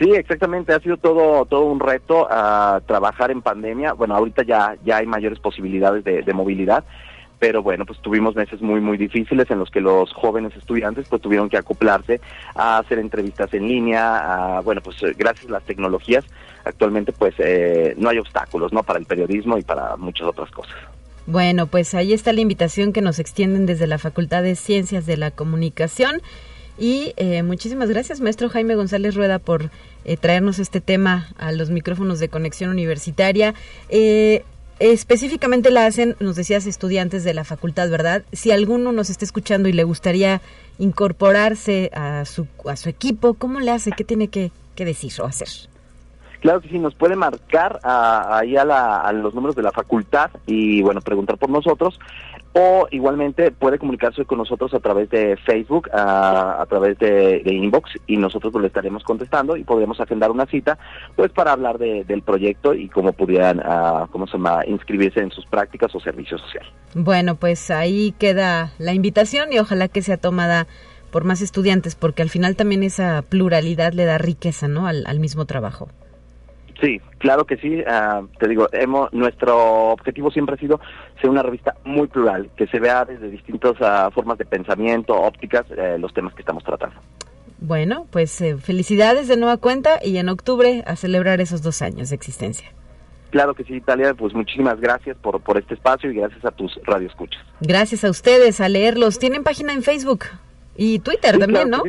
Speaker 5: Sí, exactamente. Ha sido todo todo un reto uh, trabajar en pandemia. Bueno, ahorita ya ya hay mayores posibilidades de, de, movilidad, pero bueno, pues tuvimos meses muy muy difíciles en los que los jóvenes estudiantes pues tuvieron que acoplarse a hacer entrevistas en línea. A, bueno, pues gracias a las tecnologías actualmente pues eh, no hay obstáculos, ¿no? Para el periodismo y para muchas otras cosas.
Speaker 1: Bueno, pues ahí está la invitación que nos extienden desde la Facultad de Ciencias de la Comunicación. Y eh, muchísimas gracias, maestro Jaime González Rueda, por eh, traernos este tema a los micrófonos de conexión universitaria. Eh, específicamente la hacen, nos decías, estudiantes de la facultad, ¿verdad? Si alguno nos está escuchando y le gustaría incorporarse a su, a su equipo, ¿cómo le hace? ¿Qué tiene que, que decir o hacer?
Speaker 5: Claro que sí, nos puede marcar a, ahí a, la, a, los números de la facultad y, bueno, preguntar por nosotros. O igualmente puede comunicarse con nosotros a través de Facebook, a, a través de, inbox y nosotros pues, le estaremos contestando y podremos agendar una cita pues para hablar de, del proyecto y cómo pudieran, uh, ¿cómo se llama?, inscribirse en sus prácticas o servicio social.
Speaker 1: Bueno, pues ahí queda la invitación y ojalá que sea tomada por más estudiantes porque al final también esa pluralidad le da riqueza, ¿no?, al, al mismo trabajo.
Speaker 5: Sí, claro que sí. Ah, te digo, hemos, nuestro objetivo siempre ha sido ser una revista muy plural, que se vea desde distintas ah, formas de pensamiento, ópticas, eh, los temas que estamos tratando.
Speaker 1: Bueno, pues eh, felicidades de nueva cuenta y en octubre a celebrar esos dos años de existencia.
Speaker 5: Claro que sí, Italia, pues muchísimas gracias por, por este espacio y gracias a tus radioescuchas.
Speaker 1: Gracias a ustedes, a leerlos. Tienen página en Facebook y Twitter también, ¿no?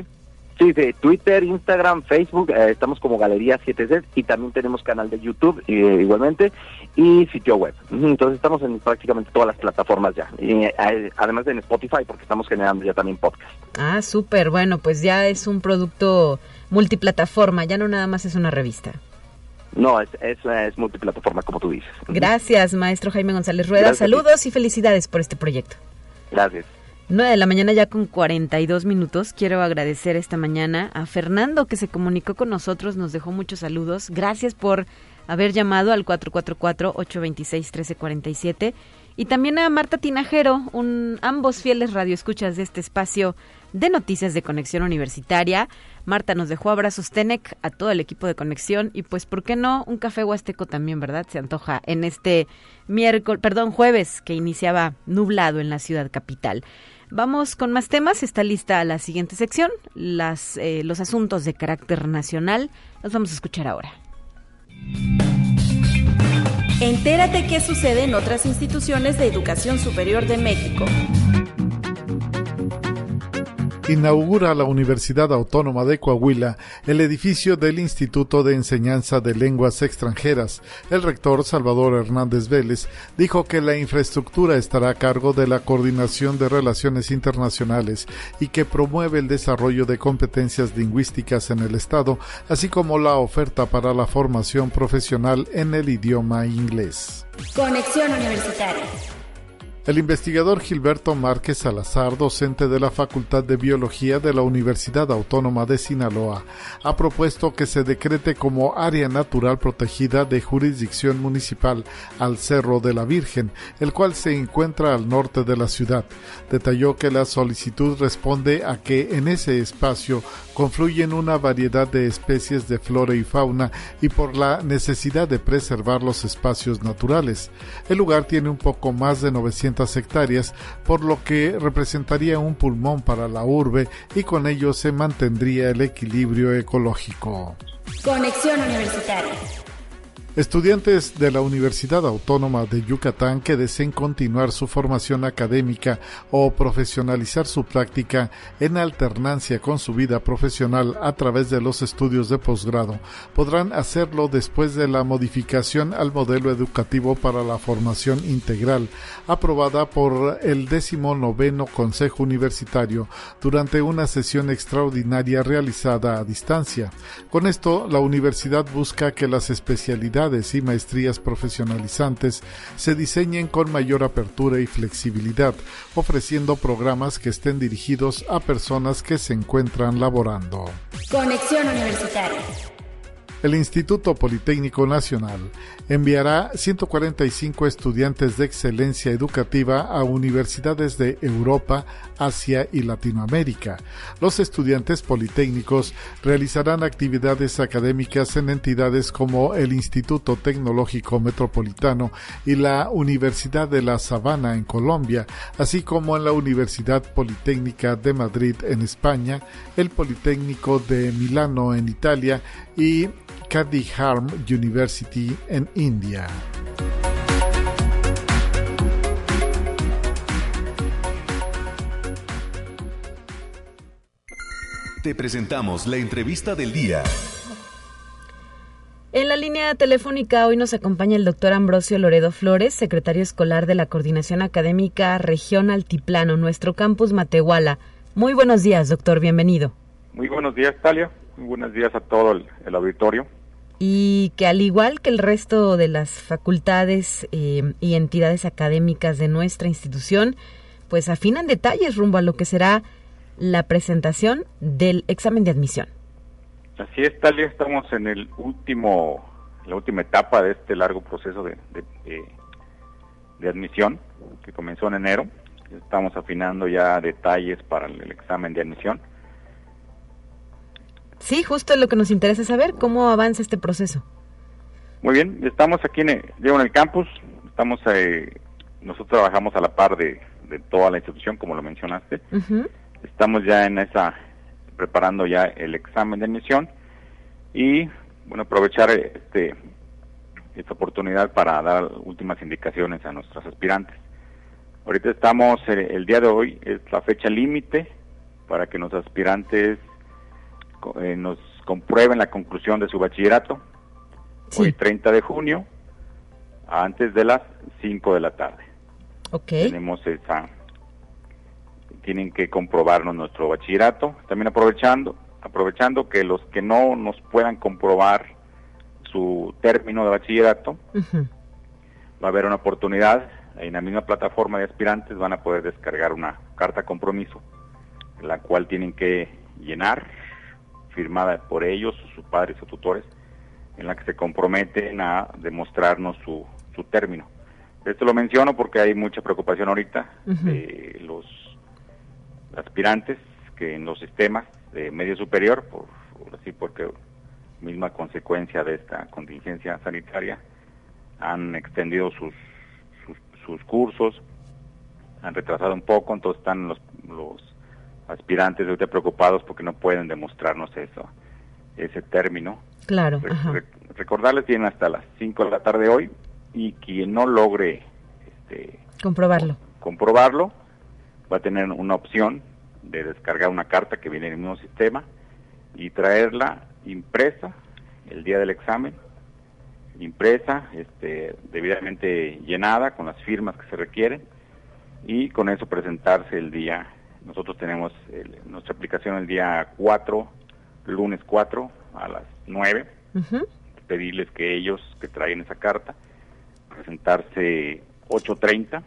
Speaker 5: Sí. sí. Twitter, Instagram, Facebook, eh, estamos como Galería 7Z y también tenemos canal de YouTube eh, igualmente y sitio web. Entonces estamos en prácticamente todas las plataformas ya, y eh, además en Spotify porque estamos generando ya también podcast.
Speaker 1: Ah, súper, bueno, pues ya es un producto multiplataforma, ya no nada más es una revista.
Speaker 5: No, es, es, multiplataforma, como tú dices.
Speaker 1: Gracias, maestro Jaime González Rueda. Saludos y felicidades por este proyecto.
Speaker 5: Gracias.
Speaker 1: 9 de la mañana ya con 42 minutos. Quiero agradecer esta mañana a Fernando que se comunicó con nosotros, nos dejó muchos saludos. Gracias por haber llamado al 444-826-1347. Y también a Marta Tinajero, un, ambos fieles radioescuchas de este espacio de noticias de conexión universitaria. Marta nos dejó abrazos Tenec a todo el equipo de conexión y pues, ¿por qué no? Un café huasteco también, ¿verdad? Se antoja en este miércoles, perdón, jueves que iniciaba nublado en la ciudad capital. Vamos con más temas. Está lista la siguiente sección, eh, los asuntos de carácter nacional. Los vamos a escuchar ahora.
Speaker 2: Entérate qué sucede en otras instituciones de educación superior de México
Speaker 6: inaugura la Universidad Autónoma de Coahuila el edificio del Instituto de Enseñanza de Lenguas Extranjeras. El rector Salvador Hernández Vélez dijo que la infraestructura estará a cargo de la Coordinación de Relaciones Internacionales y que promueve el desarrollo de competencias lingüísticas en el Estado, así como la oferta para la formación profesional en el idioma inglés.
Speaker 2: Conexión Universitaria.
Speaker 6: El investigador Gilberto Márquez Salazar, docente de la Facultad de Biología de la Universidad Autónoma de Sinaloa, ha propuesto que se decrete como área natural protegida de jurisdicción municipal al Cerro de la Virgen, el cual se encuentra al norte de la ciudad. Detalló que la solicitud responde a que en ese espacio confluyen una variedad de especies de flora y fauna y por la necesidad de preservar los espacios naturales. El lugar tiene un poco más de 900 hectáreas, por lo que representaría un pulmón para la urbe y con ello se mantendría el equilibrio ecológico.
Speaker 2: Conexión Universitaria.
Speaker 6: Estudiantes de la Universidad Autónoma de Yucatán que deseen continuar su formación académica o profesionalizar su práctica en alternancia con su vida profesional a través de los estudios de posgrado podrán hacerlo después de la modificación al modelo educativo para la formación integral aprobada por el noveno Consejo Universitario durante una sesión extraordinaria realizada a distancia. Con esto, la universidad busca que las especialidades y maestrías profesionalizantes se diseñen con mayor apertura y flexibilidad, ofreciendo programas que estén dirigidos a personas que se encuentran laborando.
Speaker 2: Conexión Universitaria
Speaker 6: el Instituto Politécnico Nacional enviará 145 estudiantes de excelencia educativa a universidades de Europa, Asia y Latinoamérica. Los estudiantes politécnicos realizarán actividades académicas en entidades como el Instituto Tecnológico Metropolitano y la Universidad de La Sabana en Colombia, así como en la Universidad Politécnica de Madrid en España, el Politécnico de Milano en Italia y Harm University en India.
Speaker 7: Te presentamos la entrevista del día.
Speaker 1: En la línea telefónica hoy nos acompaña el doctor Ambrosio Loredo Flores, secretario escolar de la Coordinación Académica Región Altiplano, nuestro campus Matehuala. Muy buenos días, doctor, bienvenido.
Speaker 8: Muy buenos días, Talia. Muy buenos días a todo el auditorio
Speaker 1: y que al igual que el resto de las facultades eh, y entidades académicas de nuestra institución, pues afinan detalles rumbo a lo que será la presentación del examen de admisión.
Speaker 8: Así es, Talia, estamos en el último, la última etapa de este largo proceso de, de, admisión que comenzó en enero. Estamos afinando ya detalles para el examen de admisión
Speaker 1: Sí, justo lo que nos interesa saber, cómo avanza este proceso.
Speaker 8: Muy bien, estamos aquí en el, en el campus, estamos, eh, nosotros trabajamos a la par de, toda la institución, como lo mencionaste. Estamos ya en esa, preparando ya el examen de admisión y, bueno, aprovechar este esta oportunidad para dar últimas indicaciones a nuestros aspirantes. Ahorita estamos, eh, el día de hoy es la fecha límite para que nuestros aspirantes eh, nos comprueben la conclusión de su bachillerato hoy 30 de junio, antes de las 5 de la tarde.
Speaker 1: Okay.
Speaker 8: Tenemos esa, tienen que comprobarnos nuestro bachillerato. También aprovechando, aprovechando que los que no nos puedan comprobar su término de bachillerato, va a haber una oportunidad, en la misma plataforma de aspirantes van a poder descargar una carta compromiso, la cual tienen que llenar, firmada por ellos, sus padres o tutores, en la que se comprometen a demostrarnos su, su término. Esto lo menciono porque hay mucha preocupación ahorita de los aspirantes que en los sistemas de medio superior, por, así porque misma consecuencia de esta contingencia sanitaria, han extendido sus, sus, cursos, han retrasado un poco, entonces están los, los aspirantes ahorita preocupados porque no pueden demostrarnos eso, ese término
Speaker 1: Claro.
Speaker 8: recordarles, tienen hasta las 5 de la tarde hoy y quien no logre este,
Speaker 1: comprobarlo.
Speaker 8: comprobarlo va a tener una opción de descargar una carta que viene en el mismo sistema y traerla impresa el día del examen, impresa, este, debidamente llenada con las firmas que se requieren y con eso presentarse el día. Nosotros tenemos nuestra aplicación el día 4, lunes 4 a las 9, pedirles que ellos que traigan esa carta, presentarse 8.30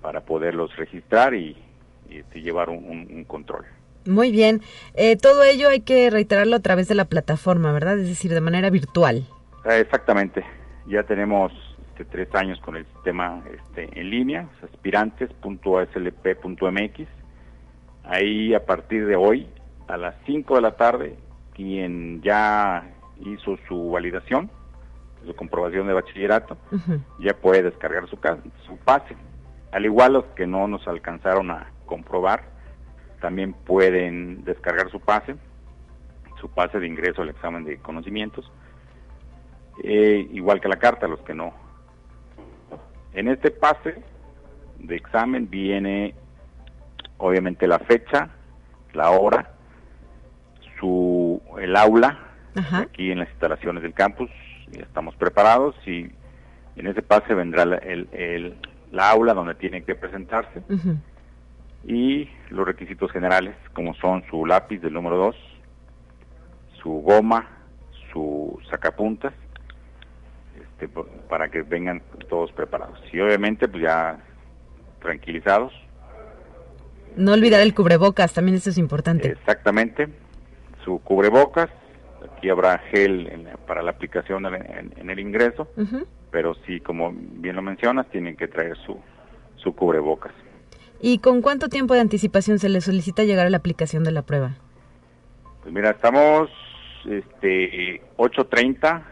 Speaker 8: para poderlos registrar y, este, llevar un, control.
Speaker 1: Muy bien. Eh, todo ello hay que reiterarlo a través de la plataforma, ¿verdad? Es decir, de manera virtual.
Speaker 8: Ah, exactamente. Ya tenemos este, tres años con el sistema este, en línea, aspirantes.aslp.mx. Ahí a partir de hoy, a las 5 de la tarde, quien ya hizo su validación, su comprobación de bachillerato, ya puede descargar su, su pase. Al igual los que no nos alcanzaron a comprobar, también pueden descargar su pase, su pase de ingreso al examen de conocimientos, eh, igual que la carta, los que no. En este pase de examen viene obviamente la fecha, la hora, su el aula aquí en las instalaciones del campus. Ya estamos preparados y en ese pase vendrá el, el, la aula donde tienen que presentarse. Y los requisitos generales como son su lápiz del número 2 su goma su sacapuntas este, para que vengan todos preparados y obviamente pues ya tranquilizados
Speaker 1: no olvidar el cubrebocas, también eso es importante.
Speaker 8: Exactamente su cubrebocas, aquí habrá gel para la aplicación en, el ingreso, pero sí, como bien lo mencionas, tienen que traer su, su cubrebocas.
Speaker 1: ¿Y con cuánto tiempo de anticipación se le solicita llegar a la aplicación de la prueba?
Speaker 8: Pues mira, estamos este 8.30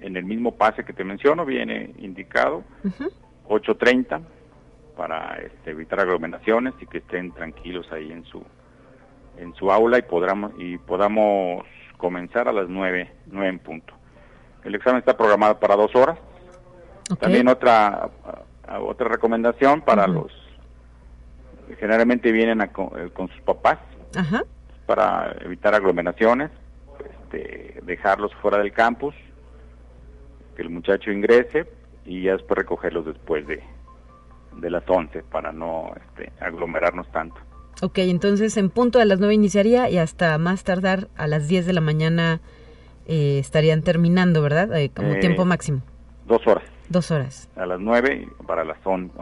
Speaker 8: en el mismo pase que te menciono, viene indicado, 8.30 para este, evitar aglomeraciones y que estén tranquilos ahí en su en su aula y podamos, y podamos comenzar a las nueve, nueve en punto. El examen está programado para dos horas. También otra otra recomendación para los generalmente vienen eh, con sus papás. Para evitar aglomeraciones, este, dejarlos fuera del campus, que el muchacho ingrese y ya después recogerlos después de, de las 11 para no este, aglomerarnos tanto.
Speaker 1: Ok, entonces en punto a las 9 iniciaría y hasta más tardar a las 10 de la mañana eh, estarían terminando, ¿verdad? Eh, como eh, tiempo máximo.
Speaker 8: Dos horas.
Speaker 1: Dos horas.
Speaker 8: A las 9 y para las 11.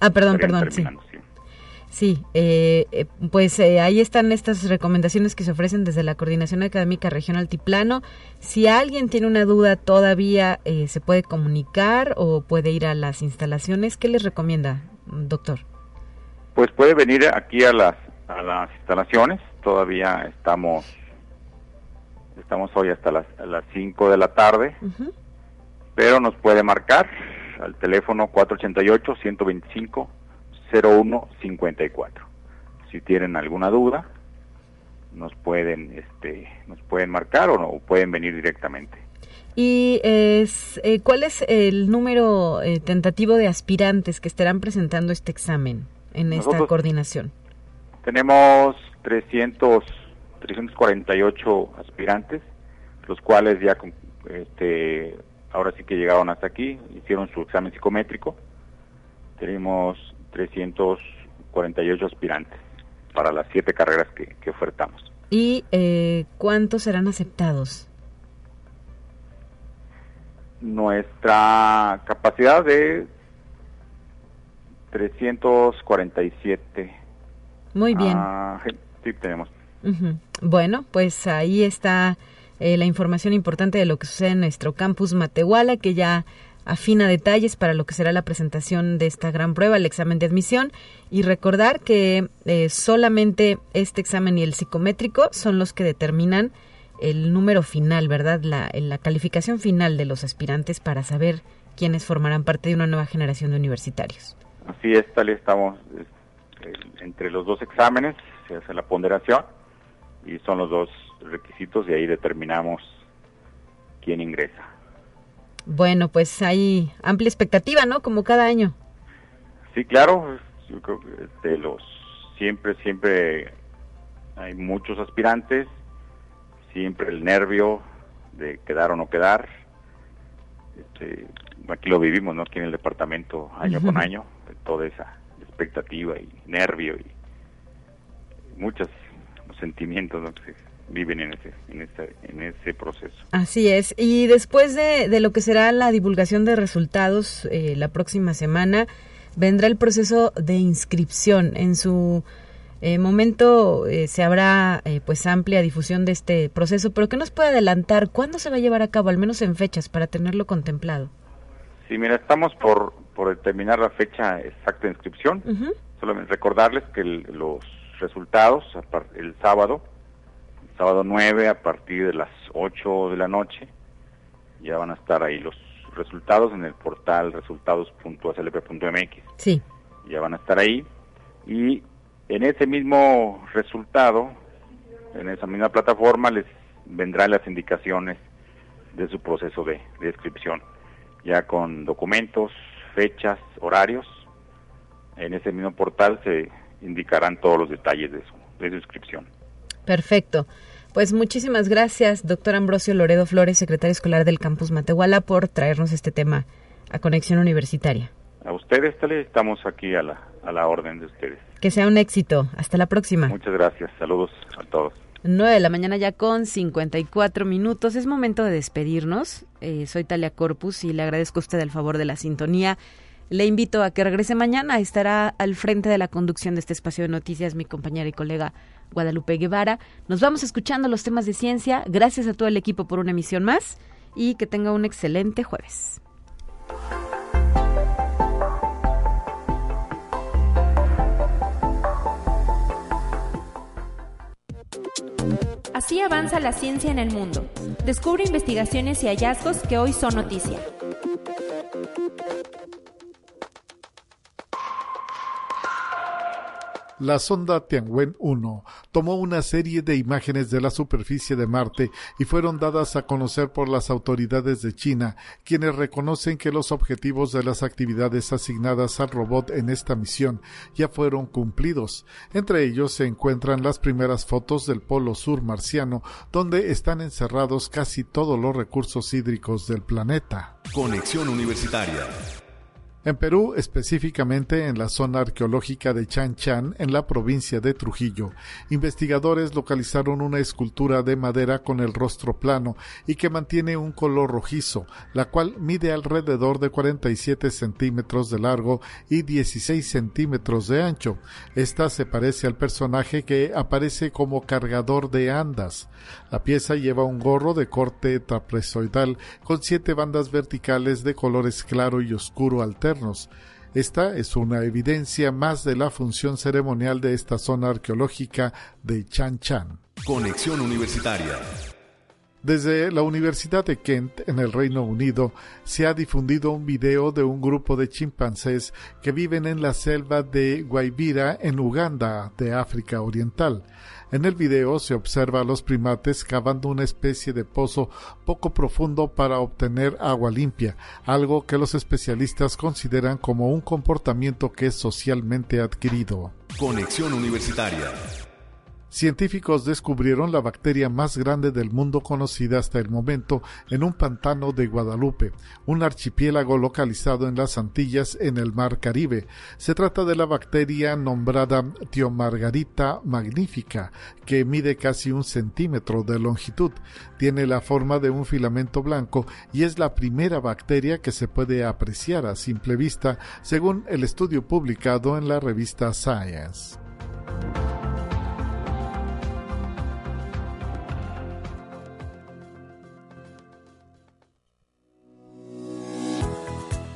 Speaker 1: Ah, perdón, perdón, sí. Sí, pues ahí están estas recomendaciones que se ofrecen desde la Coordinación Académica Regional Altiplano. Si alguien tiene una duda todavía, se puede comunicar o puede ir a las instalaciones. ¿Qué les recomienda, doctor?
Speaker 8: Pues puede venir aquí a las a las instalaciones. Todavía estamos estamos hoy hasta las, las 5 de la tarde pero nos puede marcar al teléfono 488-125-0154. Si tienen alguna duda, nos pueden, este, nos pueden marcar o, no, pueden venir directamente.
Speaker 1: ¿Y es, eh, cuál es el número eh, tentativo de aspirantes que estarán presentando este examen en esta coordinación?
Speaker 8: Tenemos 300, 348 aspirantes, los cuales ya este, ahora sí que llegaron hasta aquí, hicieron su examen psicométrico. Tenemos 348 aspirantes para las siete carreras que, ofertamos.
Speaker 1: ¿Y eh, cuántos serán aceptados?
Speaker 8: Nuestra capacidad de 347.
Speaker 1: Muy bien.
Speaker 8: Ah, sí, tenemos.
Speaker 1: Bueno, pues ahí está eh, la información importante de lo que sucede en nuestro campus Matehuala, que ya afina detalles para lo que será la presentación de esta gran prueba, el examen de admisión, y recordar que eh, solamente este examen y el psicométrico son los que determinan el número final, ¿verdad? La, la calificación final de los aspirantes para saber quiénes formarán parte de una nueva generación de universitarios.
Speaker 8: Así es, tal y estamos entre los dos exámenes, se hace la ponderación y son los dos requisitos y ahí determinamos quién ingresa.
Speaker 1: Bueno, pues hay amplia expectativa, ¿no? Como cada año.
Speaker 8: Sí, claro. Yo creo que de los siempre, siempre hay muchos aspirantes, siempre el nervio de quedar o no quedar. Este, aquí lo vivimos, ¿no? Aquí en el departamento, año con año, toda esa expectativa y nervio y muchos sentimientos ¿no? Viven en ese, en, ese, en ese proceso.
Speaker 1: Así es. Y después de, de lo que será la divulgación de resultados eh, la próxima semana, vendrá el proceso de inscripción. En su eh, momento eh, se habrá pues amplia difusión de este proceso, pero ¿qué nos puede adelantar? ¿Cuándo se va a llevar a cabo, al menos en fechas, para tenerlo contemplado?
Speaker 8: Sí, mira, estamos por, por determinar la fecha exacta de inscripción. Solamente recordarles que los resultados el sábado sábado 9 a partir de las 8 de la noche. Ya van a estar ahí los resultados en el portal resultados.slp.mx.
Speaker 1: Sí.
Speaker 8: Ya van a estar ahí. Y en ese mismo resultado, en esa misma plataforma, les vendrán las indicaciones de su proceso de, inscripción, ya con documentos, fechas, horarios. En ese mismo portal se indicarán todos los detalles de su, de su inscripción.
Speaker 1: Perfecto. Pues muchísimas gracias, doctor Ambrosio Loredo Flores, secretario escolar del campus Matehuala, por traernos este tema a Conexión Universitaria.
Speaker 8: A ustedes, estamos aquí a la, a la orden de ustedes.
Speaker 1: Que sea un éxito. Hasta la próxima.
Speaker 8: Muchas gracias. Saludos a todos.
Speaker 1: 9 de la mañana ya con 54 minutos. Es momento de despedirnos. Eh, soy Talia Corpus y le agradezco a usted el favor de la sintonía. Le invito a que regrese mañana. Estará al frente de la conducción de este espacio de noticias mi compañera y colega Guadalupe Guevara. Nos vamos escuchando los temas de ciencia. Gracias a todo el equipo por una emisión más y que tenga un excelente jueves.
Speaker 2: Así avanza la ciencia en el mundo. Descubre investigaciones y hallazgos que hoy son noticia.
Speaker 6: La sonda Tianwen-1 tomó una serie de imágenes de la superficie de Marte y fueron dadas a conocer por las autoridades de China, quienes reconocen que los objetivos de las actividades asignadas al robot en esta misión ya fueron cumplidos. Entre ellos se encuentran las primeras fotos del polo sur marciano, donde están encerrados casi todos los recursos hídricos del planeta.
Speaker 7: Conexión Universitaria
Speaker 6: en Perú, específicamente en la zona arqueológica de Chan Chan, en la provincia de Trujillo, investigadores localizaron una escultura de madera con el rostro plano y que mantiene un color rojizo, la cual mide alrededor de 47 centímetros de largo y 16 centímetros de ancho. Esta se parece al personaje que aparece como cargador de andas. La pieza lleva un gorro de corte trapezoidal con siete bandas verticales de colores claro y oscuro Esta es una evidencia más de la función ceremonial de esta zona arqueológica de Chan Chan.
Speaker 7: Conexión Universitaria
Speaker 6: Desde la Universidad de Kent, en el Reino Unido, se ha difundido un video de un grupo de chimpancés que viven en la selva de Guaibira, en Uganda, de África Oriental. En el video se observa a los primates cavando una especie de pozo poco profundo para obtener agua limpia, algo que los especialistas consideran como un comportamiento que es socialmente adquirido.
Speaker 7: Conexión Universitaria
Speaker 6: científicos descubrieron la bacteria más grande del mundo conocida hasta el momento en un pantano de Guadalupe, un archipiélago localizado en las Antillas en el Mar Caribe. Se trata de la bacteria nombrada Tiomargarita magnifica, que mide casi un centímetro de longitud, tiene la forma de un filamento blanco y es la primera bacteria que se puede apreciar a simple vista, según el estudio publicado en la revista Science.